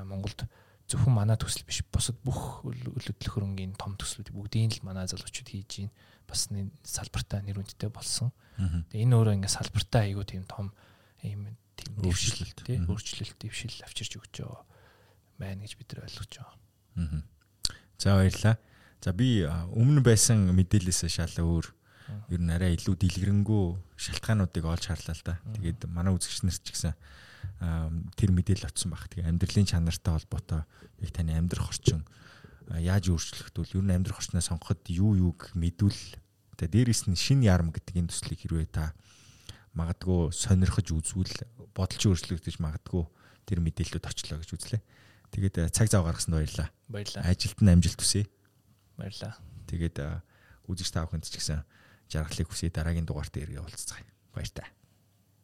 Speaker 2: Монголд зөвхөн манай төсөл биш бусад бүх өлөдлөх хөрөнгөний том төслүүд бүгдийг л манай залуучууд хийж байна. Бас салбартаа нэр хүндтэй болсон. Тэгээ энэ өөрөө ингээд салбартаа айгүй тийм том ийм тийм
Speaker 1: өөрчлөлт
Speaker 2: тий өөрчлөлт дэвшил авчирч өгч байгаа байна гэж бид нар ойлгож байгаа.
Speaker 1: За баярлаа. За би өмнө байсан мэдээлэлээс шал өөр ер нь арай илүү дэлгэрэнгүй шалтгаануудыг олж харлаа л да. Тэгээд манай үзэгч нар ч гэсэн тэр мэдээлэл очсон баг. Тэгээ амьдралын чанартай холбоотой яг таны амьдрах орчин яаж өөрчлөгдвөл ер нь амьдрах орчноо сонгоход юу юуг мэдвэл тэгээ дээрэс нь шин ярам гэдэг энэ төслийг хэрвээ та магадгүй сонирхож үзвэл бодолч өөрчлөгдөж магадгүй тэр мэдээлэлүүд очлоо гэж үзлээ. Тэгээд э, цаг зав гаргасанд баярлалаа.
Speaker 2: Баярлалаа.
Speaker 1: Ажилд нь амжилт хүсье.
Speaker 2: Баярлалаа.
Speaker 1: Тэгээд үзэгч та бүхэнд ч гэсэн жаргалыг хүсье дараагийн дугаарт ирээ уулзцгаая. Баяр таа.